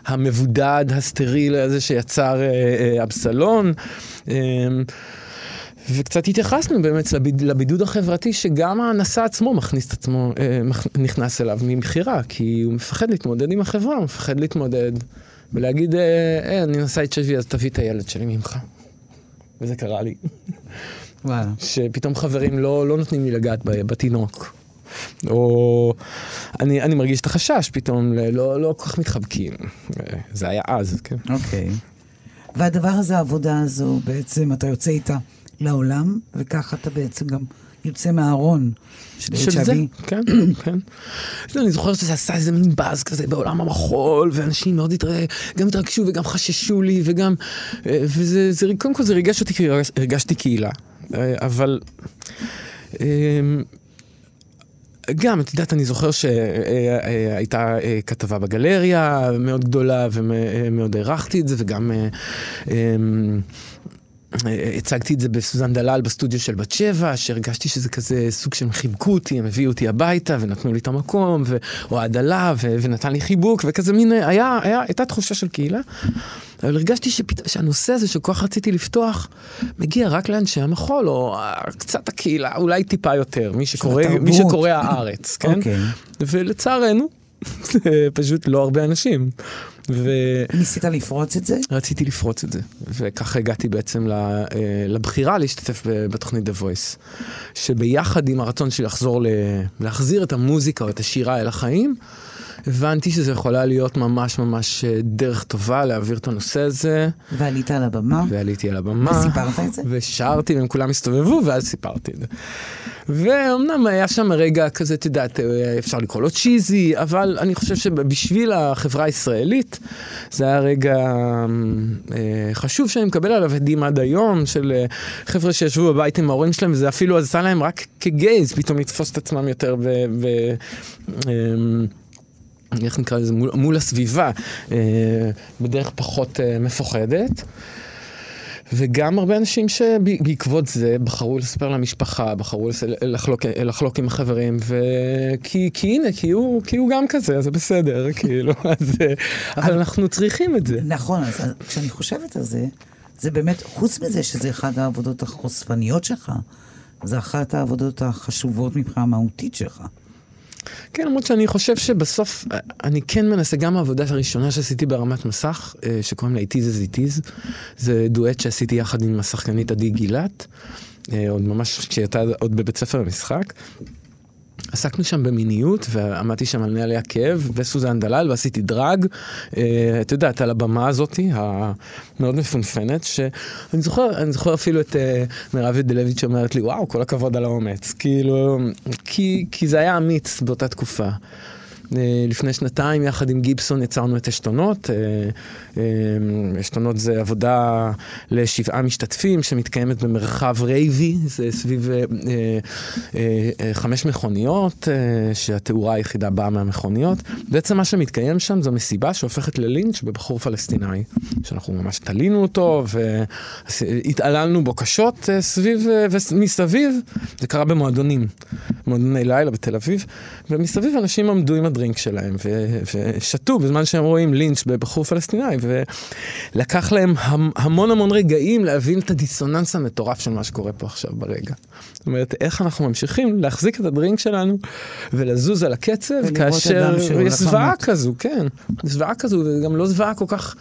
המבודד, הסטרילי הזה שיצר אה, אה, אבסלון. אה, וקצת התייחסנו באמת לביד, לבידוד החברתי שגם הנשא עצמו מכניס את עצמו, אה, נכנס אליו מבחירה, כי הוא מפחד להתמודד עם החברה, הוא מפחד להתמודד ולהגיד, אה, אה, אני נשא HIV אז תביא את הילד שלי ממך. וזה קרה לי. וואלה. שפתאום חברים לא, לא נותנים לי לגעת בתינוק. או אני, אני מרגיש את החשש פתאום, לא, לא כל כך מתחבקים. זה היה אז, כן. אוקיי. והדבר הזה, העבודה הזו, בעצם אתה יוצא איתה לעולם, וככה אתה בעצם גם יוצא מהארון של HIV. כן, כן. <clears throat> לא, אני זוכר שזה עשה איזה מין באז כזה בעולם המחול, ואנשים מאוד. גם התרגשו וגם חששו לי, וגם... אה, וזה, זה, קודם כל זה ריגש אותי, כי הרגש- הרגשתי קהילה. אה, אבל... אה, גם, את יודעת, אני זוכר שהייתה אה, כתבה בגלריה מאוד גדולה, ומאוד הערכתי את זה, וגם אה, אה, אה, הצגתי את זה בסוזן דלל בסטודיו של בת שבע, שהרגשתי שזה כזה סוג שהם חיבקו אותי, הם הביאו אותי הביתה ונתנו לי את המקום, ואוהד עלה ו- ונתן לי חיבוק, וכזה מין, אה, היה, היה, הייתה תחושה של קהילה. אבל הרגשתי שפת... שהנושא הזה שכל כך רציתי לפתוח, מגיע רק לאנשי המחול, או אה, קצת הקהילה, אולי טיפה יותר, מי שקורא. מי שקורא הארץ, כן? אוקיי. ולצערנו, <laughs> פשוט לא הרבה אנשים. ו... ניסית לפרוץ את זה? רציתי לפרוץ את זה, וככה הגעתי בעצם אה, לבחירה להשתתף בתוכנית The Voice, שביחד עם הרצון שלי לחזור, ל- להחזיר את המוזיקה או את השירה אל החיים, הבנתי שזה יכולה להיות ממש ממש אה, דרך טובה להעביר את הנושא הזה, ועלית על הבמה, ועליתי על הבמה. וסיפרת את זה? ושרתי והם כולם הסתובבו, ואז סיפרתי את זה. ואומנם היה שם רגע כזה, את יודעת, אה, אפשר לקרוא לו צ'יזי, אבל אני חושב שבשביל החברה הישראלית, זה היה רגע אה, חשוב שאני מקבל עליו עדים עד היום, של אה, חבר'ה שישבו בבית עם ההורים שלהם, וזה אפילו עשה להם רק כגייז, פתאום לתפוס את עצמם יותר ב... ב אה, איך נקרא לזה, מול, מול הסביבה, אה, בדרך פחות אה, מפוחדת. וגם הרבה אנשים שבעקבות זה בחרו לספר למשפחה, בחרו לחלוק, לחלוק עם החברים, וכי כי הנה, כי הוא, כי הוא גם כזה, אז זה בסדר, <laughs> כאילו, אז, אה, אבל אנחנו צריכים את זה. נכון, אז כשאני חושבת על זה, זה באמת, חוץ מזה שזה אחת העבודות החושפניות שלך, זה אחת העבודות החשובות מבחינה מהותית שלך. כן, למרות שאני חושב שבסוף, אני כן מנסה, גם העבודה הראשונה שעשיתי ברמת מסך, אה, שקוראים לה It is as it is, זה דואט שעשיתי יחד עם השחקנית עדי גילת, אה, עוד ממש כשהייתה עוד בבית ספר למשחק. עסקנו שם במיניות, ועמדתי שם על נעלי הכאב, וסוזן דלל, ועשיתי דרג, אה, את יודעת, על הבמה הזאתי, המאוד מפונפנת, שאני זוכר, אני זוכר אפילו את אה, מירב ידלביץ' שאומרת לי, וואו, כל הכבוד על האומץ, כאילו, כי, כי זה היה אמיץ באותה תקופה. אה, לפני שנתיים, יחד עם גיבסון, יצרנו את עשתונות. אה, אה, עשתונות זה עבודה לשבעה משתתפים שמתקיימת במרחב רייבי, זה סביב חמש מכוניות, שהתאורה היחידה באה מהמכוניות. בעצם מה שמתקיים שם זו מסיבה שהופכת ללינץ' בבחור פלסטיני, שאנחנו ממש תלינו אותו והתעללנו בו קשות סביב ומסביב, זה קרה במועדונים, מועדוני לילה בתל אביב, ומסביב אנשים עמדו עם הדרינק שלהם ו- ושתו בזמן שהם רואים לינץ' בבחור פלסטיני, ולקח להם המ- המון המון רגעים להבין את הדיסוננס המטורף של מה שקורה פה עכשיו ברגע. זאת אומרת, איך אנחנו ממשיכים להחזיק את הדרינק שלנו ולזוז על הקצב, כאשר יש זוועה. כזו, כן, זוועה כזו, וגם לא זוועה כל כך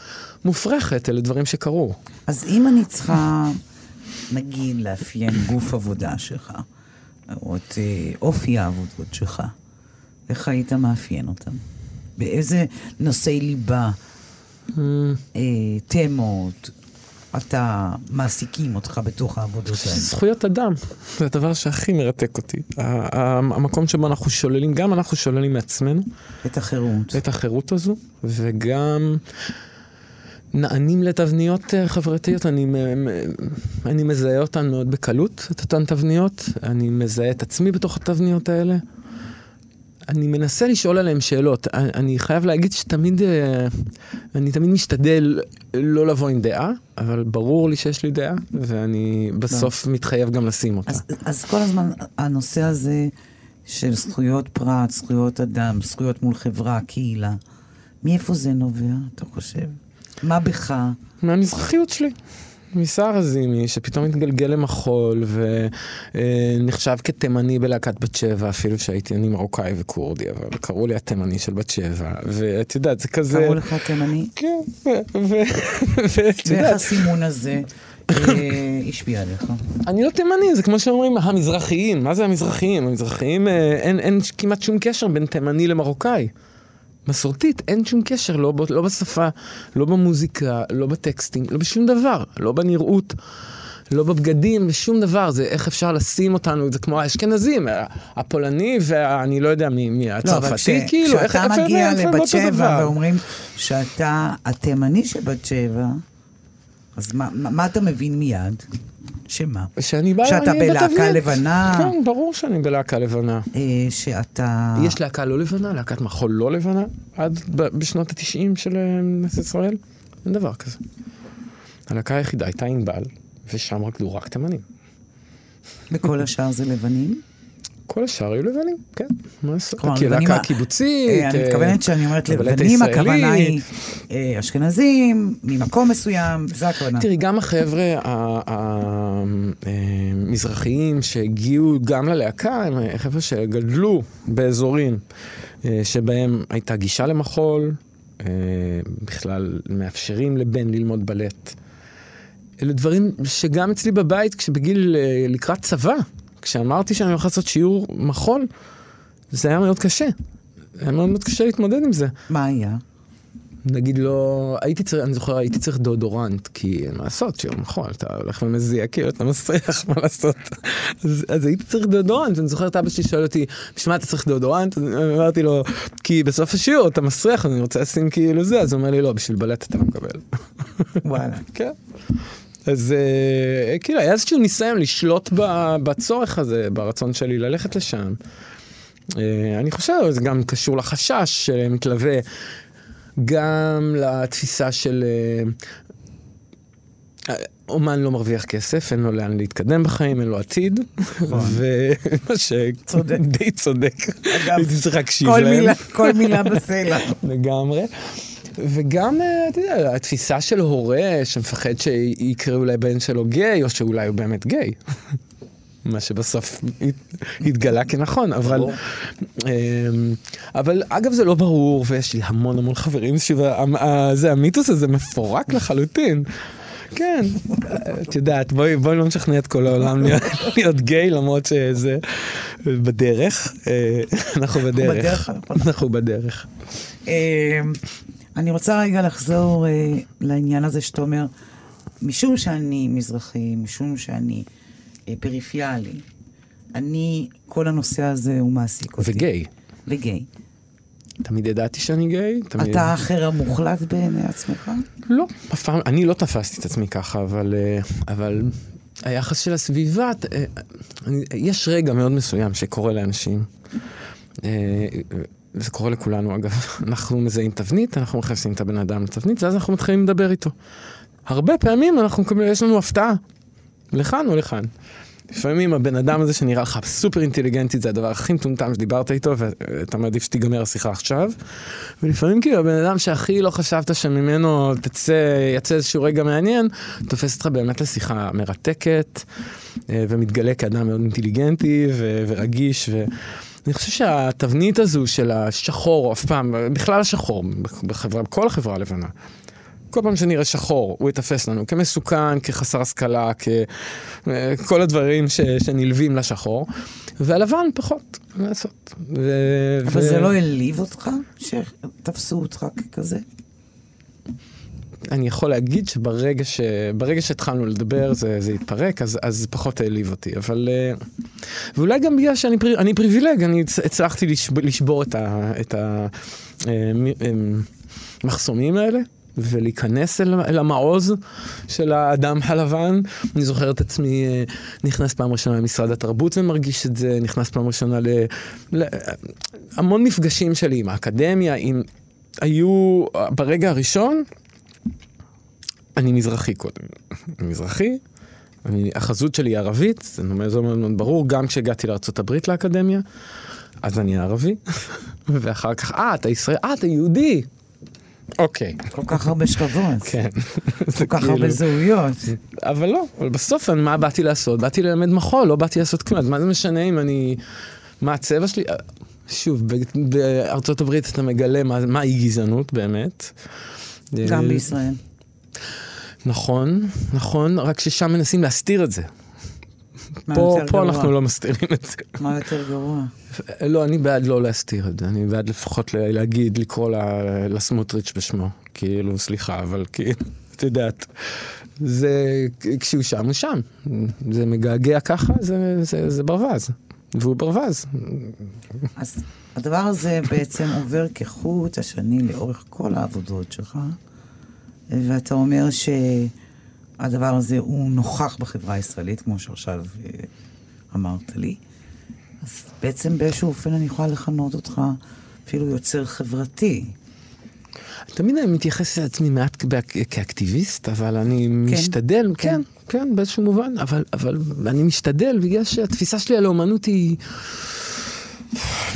מופרכת, אלה דברים שקרו. אז אם אני צריכה, נגיד, לאפיין גוף עבודה שלך, או את אה, אופי העבודות שלך, איך היית מאפיין אותם? באיזה נושאי ליבה, אה, תמות, אתה, מעסיקים אותך בתוך העבודות האלה? זכויות אדם, זה הדבר שהכי מרתק אותי. המקום שבו אנחנו שוללים, גם אנחנו שוללים מעצמנו את החירות. את החירות הזו, וגם נענים לתבניות אה, חברתיות. אני, אני מזהה אותן מאוד בקלות, את אותן תבניות. אני מזהה את עצמי בתוך התבניות האלה. אני מנסה לשאול עליהם שאלות. אני, חייב להגיד שתמיד, אה, אני תמיד משתדל לא לבוא עם דעה, אבל ברור לי שיש לי דעה, ואני בסוף מתחייב גם לשים אותה. אז, אז כל הזמן הנושא הזה של זכויות פרט, זכויות אדם, זכויות מול חברה, קהילה, מאיפה זה נובע, אתה חושב? מה בך? מהמזרחיות שלי. מסער עזימי, שפתאום התגלגל למחול ונחשב כתימני בלהקת בת שבע, אפילו שהייתי אני מרוקאי וכורדי, אבל קראו לי התימני של בת שבע, ואת יודעת, זה כזה... קראו לך תימני? כן, ואת ואיך יודעת, הסימון הזה אה, השפיע עליך? אני לא תימני, זה כמו שאומרים המזרחיים, מה זה המזרחיים? המזרחיים, אה, אין כמעט שום קשר בין תימני למרוקאי. מסורתית, אין שום קשר, לא, לא בשפה, לא במוזיקה, לא בטקסטים, לא בשום דבר, לא בנראות, לא בבגדים, בשום דבר. זה איך אפשר לשים אותנו, זה כמו האשכנזים, הפולני והאני לא יודע מי, מי לא, הצרפתי, כש- כאילו, איך כשאתה איפה- מגיע איפה הם לבת שבע? ואומרים שאתה התימני של בת שבע, אז מה, מה מה אתה מבין מיד? שמה? שאני בא שאתה בלהקה. לבנה? כן, ברור שאני בלהקה לבנה. אה, שאתה... יש להקה לא לבנה, להקת מחול לא לבנה, עד בשנות התשעים של אה, מדינת ישראל? אין דבר כזה. הלהקה היחידה הייתה ענבל, ושם רקדו רק תימנים. וכל השאר זה לבנים? כל השאר היו לבנים, כן, מה לעשות? כלומר, כי לבנים להקה ה- קיבוצית. אה, אני אה, מתכוונת שאני אומרת לבנים. הכוונה היא אה, אשכנזים, ממקום מסוים, זה הכוונה. תראי, גם החבר'ה המזרחיים שהגיעו גם ללהקה, הם חבר'ה שגדלו באזורים שבהם הייתה גישה למחול, בכלל מאפשרים לבן ללמוד בלט. אלה דברים שגם אצלי בבית, כשבגיל לקראת צבא, כשאמרתי שאני הולך לעשות שיעור מחול, זה היה מאוד קשה. היה מאוד מאוד קשה להתמודד עם זה. מה היה? נגיד לא, הייתי צריך, אני זוכר, הייתי צריך דאודורנט, כי אין מה לעשות, שיום נכון, אתה הולך ומזיע, כאילו, אתה מסריח, מה לעשות? אז, אז הייתי צריך דאודורנט, אני זוכר את אבא שלי שואל אותי, בשביל מה אתה צריך דאודורנט? אמרתי לו, כי בסוף השיעור אתה מסריח, אני רוצה לשים כאילו זה, אז הוא אומר לי, לא, בשביל בלט אתה לא מקבל. וואלה. כן. אז אה, כאילו, היה איזשהו ניסיון לשלוט בצורך הזה, ברצון שלי ללכת לשם. אה, אני חושב, זה גם קשור לחשש שמתלווה גם לתפיסה של אה, אומן לא מרוויח כסף, אין לו לאן להתקדם בחיים, אין לו עתיד. ומה צודק. שדי צודק. אגב, <laughs> כל מילה בסלע. לגמרי. וגם, אה, אתה יודע, התפיסה של הורה שמפחד שיקראו לבן שלו גיי, או שאולי הוא באמת גיי. <laughs> מה שבסוף הת- התגלה כנכון, אבל, אמ, אבל אגב זה לא ברור, ויש לי המון המון חברים שזה, המיתוס הזה מפורק לחלוטין. כן, את יודעת, בואי, בואי לא נשכנע את כל העולם להיות, להיות גיי, למרות שזה בדרך, אה, אנחנו בדרך. הנכונה. אנחנו בדרך. אני רוצה רגע לחזור אה, לעניין הזה שאתה אומר, משום שאני מזרחי, משום שאני אה, פריפיאלי, אני, כל הנושא הזה הוא מעסיק אותי. וגיי. וגיי. תמיד ידעתי שאני גיי. תמיד... אתה האחר המוחלט בעיני עצמך? לא, אף פעם, אני לא תפסתי את עצמי ככה, אבל, אה, אבל היחס של הסביבה, יש רגע מאוד מסוים שקורה לאנשים. זה קורה לכולנו אגב, <laughs> אנחנו מזהים תבנית, אנחנו מכניסים את הבן אדם לתבנית, ואז אנחנו מתחילים לדבר איתו. הרבה פעמים אנחנו מקבלים, יש לנו הפתעה, לכאן או לכאן. לפעמים הבן אדם הזה שנראה לך סופר אינטליגנטי זה הדבר הכי מטומטם שדיברת איתו ואתה מעדיף שתיגמר השיחה עכשיו. ולפעמים כאילו הבן אדם שהכי לא חשבת שממנו תצא, יצא איזשהו רגע מעניין, תופס אותך באמת לשיחה מרתקת אה, ומתגלה כאדם מאוד אינטליגנטי ורגיש. ו... אני חושב שהתבנית הזו של השחור, אף פעם, בכלל השחור, בחברה, בכל החברה הלבנה, כל פעם שנראה שחור, הוא יתפס לנו כמסוכן, כחסר השכלה, ככל הדברים ש, שנלווים לשחור, והלבן פחות, מה לעשות. ו... אבל ו... זה לא העליב אותך שתפסו אותך ככזה? אני יכול להגיד שברגע ש... שהתחלנו לדבר זה, זה התפרק, אז, אז פחות העליב אותי. אבל... אה, ואולי גם בגלל שאני פר... אני פריבילג, אני הצלחתי לשב... לשבור את, ה... את המחסומים אה, האלה. ולהיכנס אל, אל המעוז של האדם הלבן. אני זוכר את עצמי אה, נכנס פעם ראשונה למשרד התרבות ומרגיש את זה, נכנס פעם ראשונה ל... ל... המון מפגשים שלי עם האקדמיה, עם... היו ברגע הראשון, אני מזרחי קודם. אני מזרחי, אני, החזות שלי היא ערבית, זה מאוד מאוד ברור, גם כשהגעתי לארה"ב לאקדמיה, אז אני ערבי, <laughs> ואחר כך, אה, אתה ישראל, אה, אתה יהודי, אוקיי. כל כך הרבה שכבות. כן. <laughs> כל כך הרבה כאילו- זהויות. אבל לא, אבל בסוף מה באתי לעשות? באתי ללמד מחול, לא באתי לעשות כלום. אז מה זה משנה אם אני... מה הצבע שלי? שוב, בארצות הברית אתה מגלה מה היא גזענות באמת. גם בישראל. נכון, נכון, רק ששם מנסים להסתיר את זה. פה, פה אנחנו לא מסתירים את זה. מה יותר גרוע? לא, אני בעד לא להסתיר את זה, אני בעד לפחות להגיד, לקרוא לסמוטריץ' בשמו. כאילו, סליחה, אבל כאילו, את יודעת, זה, כשהוא שם, הוא שם. זה מגעגע ככה, זה, זה, זה ברווז. והוא ברווז. אז הדבר הזה בעצם עובר כחוט השני לאורך כל העבודות שלך, ואתה אומר שהדבר הזה הוא נוכח בחברה הישראלית, כמו שעכשיו אה, אמרת לי. אז בעצם באיזשהו אופן אני יכולה לכנות אותך אפילו יוצר חברתי. תמיד אני מתייחס לעצמי מעט כאקטיביסט, אבל אני כן, משתדל, כן, כן, כן, באיזשהו מובן, אבל, אבל אני משתדל בגלל שהתפיסה שלי על האומנות היא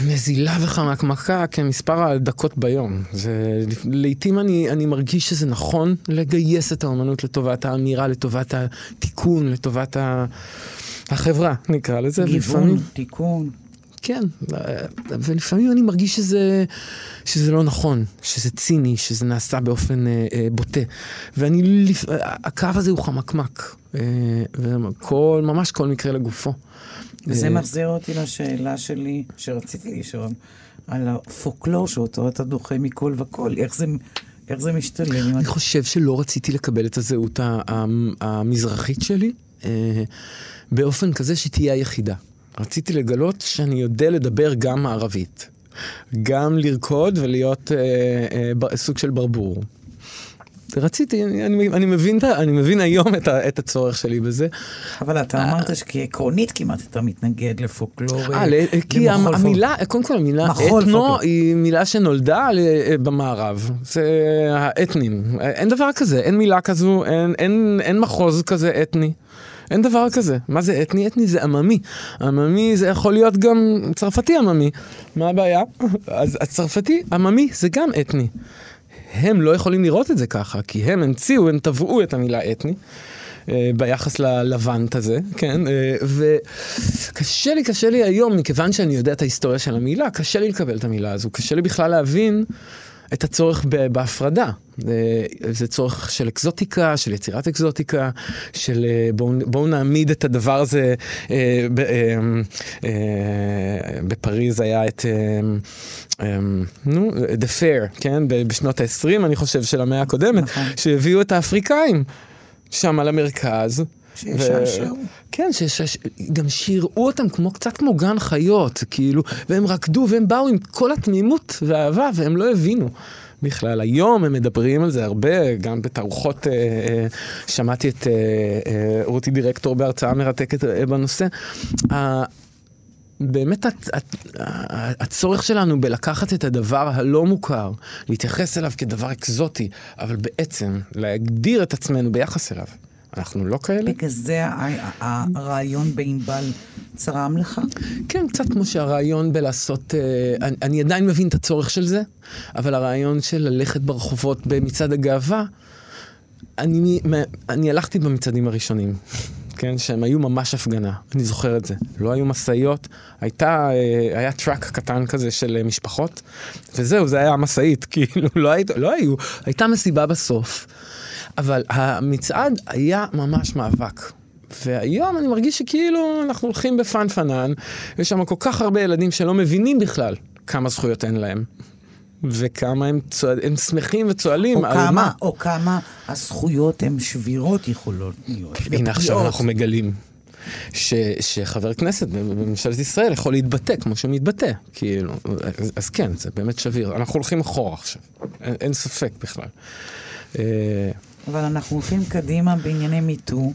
נזילה וחמקמקה כמספר הדקות ביום. זה, לעתים אני, אני מרגיש שזה נכון לגייס את האומנות לטובת האמירה, לטובת התיקון, לטובת ה... החברה, נקרא לזה. גיוון, ולפעמים... תיקון. כן, ולפעמים אני מרגיש שזה, שזה לא נכון, שזה ציני, שזה נעשה באופן אה, אה, בוטה. ואני, הקו הזה הוא חמקמק, אה, וכל, ממש כל מקרה לגופו. וזה אה, מחזיר אותי לשאלה שלי, שרציתי לשאול, על הפוקלור שאותו אתה דוחה מכל וכל, איך זה... איך זה משתלם? אני חושב שלא רציתי לקבל את הזהות המזרחית שלי. אה, באופן כזה שתהיה היחידה. רציתי לגלות שאני יודע לדבר גם מערבית. גם לרקוד ולהיות אה, אה, סוג של ברבור. רציתי, אני, אני, אני, מבין, אני מבין היום את, ה, את הצורך שלי בזה. אבל אתה אה, אמרת שכעקרונית כמעט אתה מתנגד לפוקלור. אה, כי המילה, קודם כל המילה אתנו היא מילה שנולדה אה, במערב. זה האתנים. אין דבר כזה, אין מילה כזו, אין, אין, אין מחוז כזה אתני. אין דבר כזה. מה זה אתני? אתני זה עממי. עממי זה יכול להיות גם צרפתי עממי. מה הבעיה? <laughs> אז הצרפתי עממי זה גם אתני. הם לא יכולים לראות את זה ככה, כי הם המציאו, הם טבעו את המילה אתני. אה, ביחס ללבנט הזה, כן? אה, וקשה לי, קשה לי היום, מכיוון שאני יודע את ההיסטוריה של המילה, קשה לי לקבל את המילה הזו. קשה לי בכלל להבין את הצורך בהפרדה. זה צורך של אקזוטיקה, של יצירת אקזוטיקה, של אה, בואו בוא נעמיד את הדבר הזה. אה, ב, אה, אה, בפריז היה את, אה, אה, נו, The Fair, כן? בשנות ה-20, אני חושב, של המאה הקודמת, נכון. שהביאו את האפריקאים שם על המרכז. שישעשעו. כן, ש... ש... ש... גם שיראו אותם כמו, קצת כמו גן חיות, כאילו, והם רקדו והם באו עם כל התמימות והאהבה, והם לא הבינו. בכלל, היום הם מדברים על זה הרבה, גם בתערוכות, אה, אה, שמעתי את אה, אה, רותי דירקטור בהרצאה מרתקת אה, בנושא. אה, באמת הצ- הצ- הצורך שלנו בלקחת את הדבר הלא מוכר, להתייחס אליו כדבר אקזוטי, אבל בעצם להגדיר את עצמנו ביחס אליו. אנחנו לא כאלה? בגלל זה הרעיון בענבל צרם לך? כן, קצת כמו שהרעיון בלעשות, אה, אני, אני עדיין מבין את הצורך של זה, אבל הרעיון של ללכת ברחובות במצעד הגאווה, אני, אני הלכתי במצעדים הראשונים, כן, שהם היו ממש הפגנה, אני זוכר את זה. לא היו משאיות, הייתה, אה, היה טראק קטן כזה של אה, משפחות, וזהו, זה היה המשאית, <laughs> כאילו, לא, היית, לא היו, הייתה מסיבה בסוף, אבל המצעד היה ממש מאבק. והיום אני מרגיש שכאילו אנחנו הולכים בפנפנן, יש שם כל כך הרבה ילדים שלא מבינים בכלל כמה זכויות אין להם. וכמה הם, צועד, הם שמחים וצוהלים או כמה, מה. או כמה הזכויות הן שבירות יכולות להיות. הנה עכשיו. אנחנו מגלים ש, שחבר כנסת בממשלת ישראל יכול להתבטא כמו שהוא מתבטא, כאילו, אז, אז כן, זה באמת שביר. אנחנו הולכים אחורה עכשיו, אין, אין ספק בכלל. אבל אנחנו הולכים קדימה בענייני מיטו,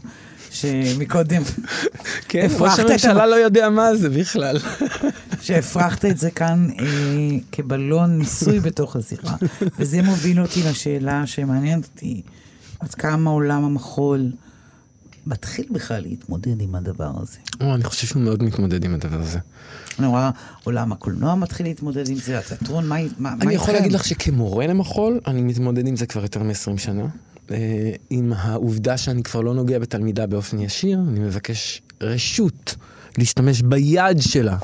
שמקודם, <laughs> כן, ראש את הממשלה ה- לא יודע מה זה בכלל. שהפרחת את זה כאן אה, כבלון ניסוי בתוך השיחה, <laughs> וזה מוביל אותי לשאלה שמעניינת אותי, עד כמה עולם המחול מתחיל בכלל להתמודד עם הדבר הזה. או, אני חושב שהוא מאוד מתמודד עם הדבר הזה. אני רואה, עולם הקולנוע מתחיל להתמודד עם זה, התיאטרון, מה, מה, מה אני יכול איתכם? להגיד לך שכמורה למחול, אני מתמודד עם זה כבר יותר מ-20 שנה. אה, עם העובדה שאני כבר לא נוגע בתלמידה באופן ישיר, אני מבקש רשות להשתמש ביד שלה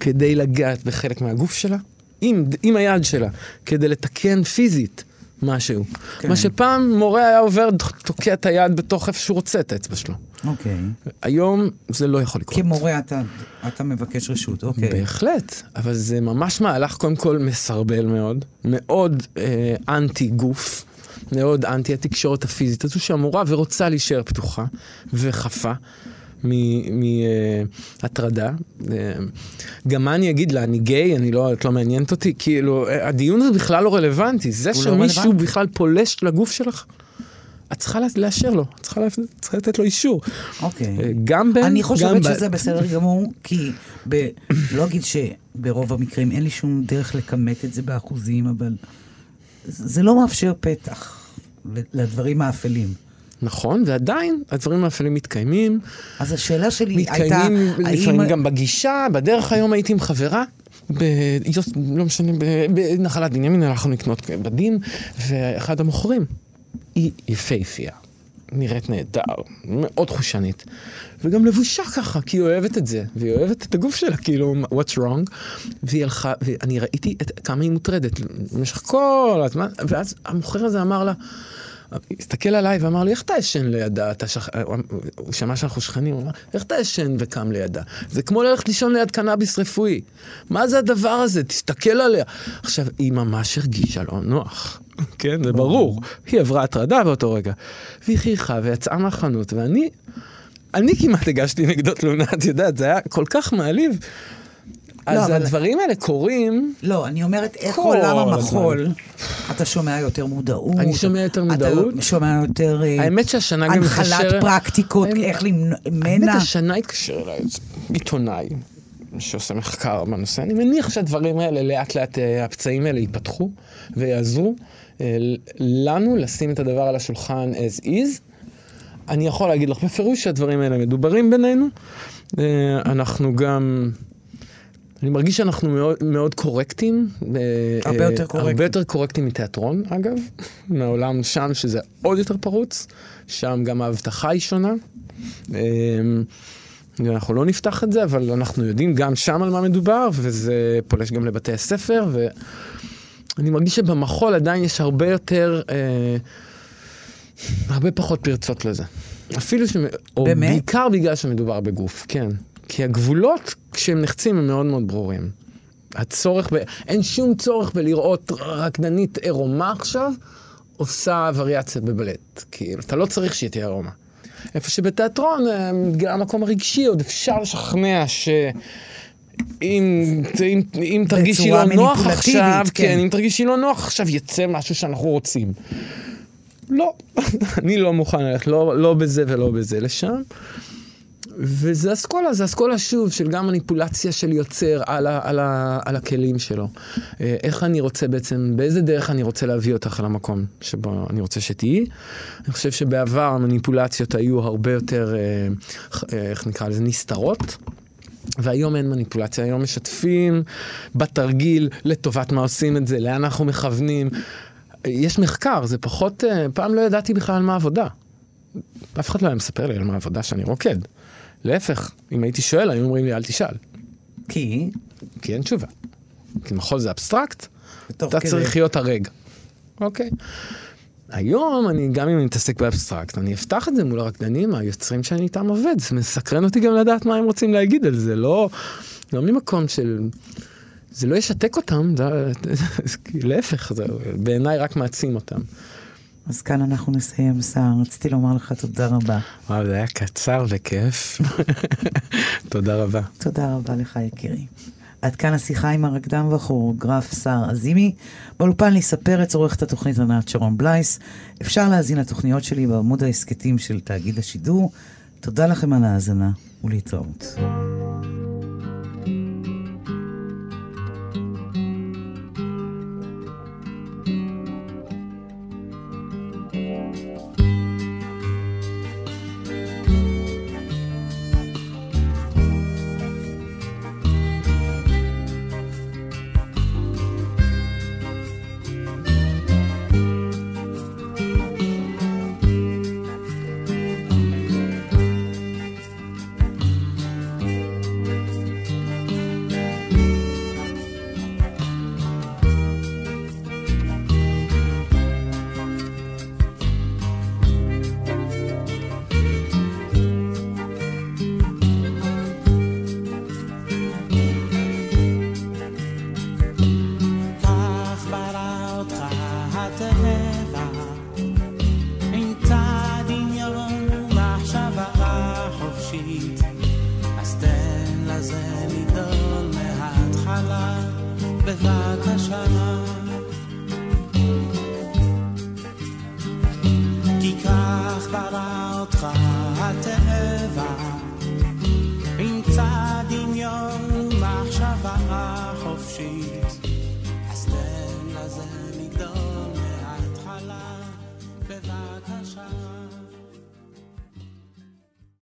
כדי לגעת בחלק מהגוף שלה, עם, עם היד שלה, כדי לתקן פיזית משהו. כן. מה שפעם מורה היה עובר, תוקע את היד בתוך איפה שהוא רוצה את האצבע שלו. אוקיי. היום זה לא יכול לקרות. כמורה אתה, אתה מבקש רשות, אוקיי. בהחלט, אבל זה ממש מהלך קודם כל מסרבל מאוד, מאוד אה, אנטי גוף, מאוד אנטי התקשורת הפיזית הזו שאמורה ורוצה להישאר פתוחה וחפה מהטרדה. אה, גם מה אני אגיד לה, אני גיי, אני לא, את לא מעניינת אותי, כאילו, אה, הדיון הזה בכלל לא רלוונטי, זה לא שמישהו רלוונטי. בכלל פולש לגוף שלך. את צריכה לאשר לו, את צריכה, צריכה לתת לו אישור. אוקיי. אה, גם בן, אני חושבת בת. שזה בסדר גמור, כי ב... לא אגיד שברוב המקרים אין לי שום דרך לכמת את זה באחוזים, אבל זה לא מאפשר פתח לדברים האפלים. נכון, ועדיין הדברים האפלים מתקיימים. אז השאלה שלי הייתה, מתקיימים לפעמים האם... גם בגישה, בדרך היום הייתי עם חברה. ב... לא משנה, בנחלת בנימין הלכנו לקנות בדים, ואחד המוכרים, היא יפהפייה, נראית נהדר, מאוד חושנית, וגם לבושה ככה, כי היא אוהבת את זה, והיא אוהבת את הגוף שלה, כאילו, what's wrong, והיא הלכה, ואני ראיתי את, כמה היא מוטרדת במשך כל הזמן, ואז המוכר הזה אמר לה, הסתכל עליי ואמר לי, איך אתה ישן לידה? אתה שכ... הוא שמע שאנחנו שכנים, הוא אמר, איך אתה ישן וקם לידה? זה כמו ללכת לישון ליד קנאביס רפואי. מה זה הדבר הזה? תסתכל עליה. עכשיו, היא ממש הרגישה לא נוח. כן, זה ברור. היא עברה הטרדה באותו רגע. והיא חייכה ויצאה מהחנות, ואני, אני כמעט הגשתי נגדו תלונה, את יודעת, זה היה כל כך מעליב. אז אבל- הדברים האלה קורים, לא, אני אומרת, איך עולם. המחול, אתה שומע יותר מודעות. אני שומע יותר מודעות. אתה שומע יותר אה, האמת שהשנה גם הנחלת מתקשר- פרקטיקות, איך למנוע האמת. השנה התקשר אליי עיתונאי שעושה מחקר בנושא. אני מניח שהדברים האלה, לאט לאט אה, הפצעים האלה ייפתחו ויעזרו אה, לנו לשים את הדבר על השולחן as is. אני יכול להגיד לך בפירוש שהדברים האלה מדוברים בינינו. אנחנו גם... אני מרגיש שאנחנו מאוד, מאוד קורקטים. אה, הרבה אה, יותר קורקטים. הרבה יותר קורקטים מתיאטרון, אגב. <laughs> מהעולם שם, שזה עוד יותר פרוץ. שם גם האבטחה היא שונה. אה, אנחנו לא נפתח את זה, אבל אנחנו יודעים גם שם על מה מדובר, וזה פולש גם לבתי הספר, ואני מרגיש שבמחול עדיין יש הרבה יותר, אה, הרבה פחות פרצות לזה. אפילו ש... או באמת? בעיקר בגלל שמדובר בגוף, כן. כי הגבולות, כשהם נחצים, הם מאוד מאוד ברורים. הצורך, ב... אין שום צורך בלראות רקדנית עירומה עכשיו, עושה וריאציות בבלט. כאילו, אתה לא צריך שהיא תהיה עירומה. איפה שבתיאטרון, אה, בגלל המקום הרגשי, עוד אפשר לשכנע ש... אם, אם, אם תרגישי לא נוח עכשיו, כן. כן, אם תרגישי לא נוח עכשיו, יצא משהו שאנחנו רוצים. לא, <laughs> אני לא מוכן ללכת, לא, לא בזה ולא בזה לשם. וזה אסכולה, זה אסכולה שוב של גם מניפולציה של יוצר על, ה, על, ה, על הכלים שלו. אה, איך אני רוצה בעצם, באיזה דרך אני רוצה להביא אותך למקום שבו אני רוצה שתהיי. אני חושב שבעבר המניפולציות היו הרבה יותר, אה, אה, איך נקרא לזה, נסתרות. והיום אין מניפולציה, היום משתפים בתרגיל לטובת מה עושים את זה, לאן אנחנו מכוונים. יש מחקר, זה פחות, פעם לא ידעתי בכלל על מה העבודה. אף אחד לא היה מספר לי על מה העבודה שאני רוקד. להפך, אם הייתי שואל, היו אומרים לי, אל תשאל. כי כי אין תשובה. כי מחול זה אבסטרקט, אתה כדי- צריך להיות הרגע. אוקיי. היום, אני, גם אם אני מתעסק באבסטרקט, אני אפתח את זה מול הרקדנים, היוצרים שאני איתם עובד. זה מסקרן אותי גם לדעת מה הם רוצים להגיד על זה, לא, לא ממקום של... זה לא ישתק אותם, זה, <laughs> להפך, זה בעיניי רק מעצים אותם. אז כאן אנחנו נסיים, סער. רציתי לומר לך תודה רבה. וואו, זה היה קצר וכיף. <laughs> תודה רבה. תודה רבה לך, יקירי. עד כאן השיחה עם הרקדן והכוריאוגרף סער עזימי. באולפן ליסה פרץ עורכת התוכנית ענת שרון בלייס. אפשר להאזין לתוכניות שלי בעמוד ההסכתים של תאגיד השידור. תודה לכם על ההאזנה ולהתראות.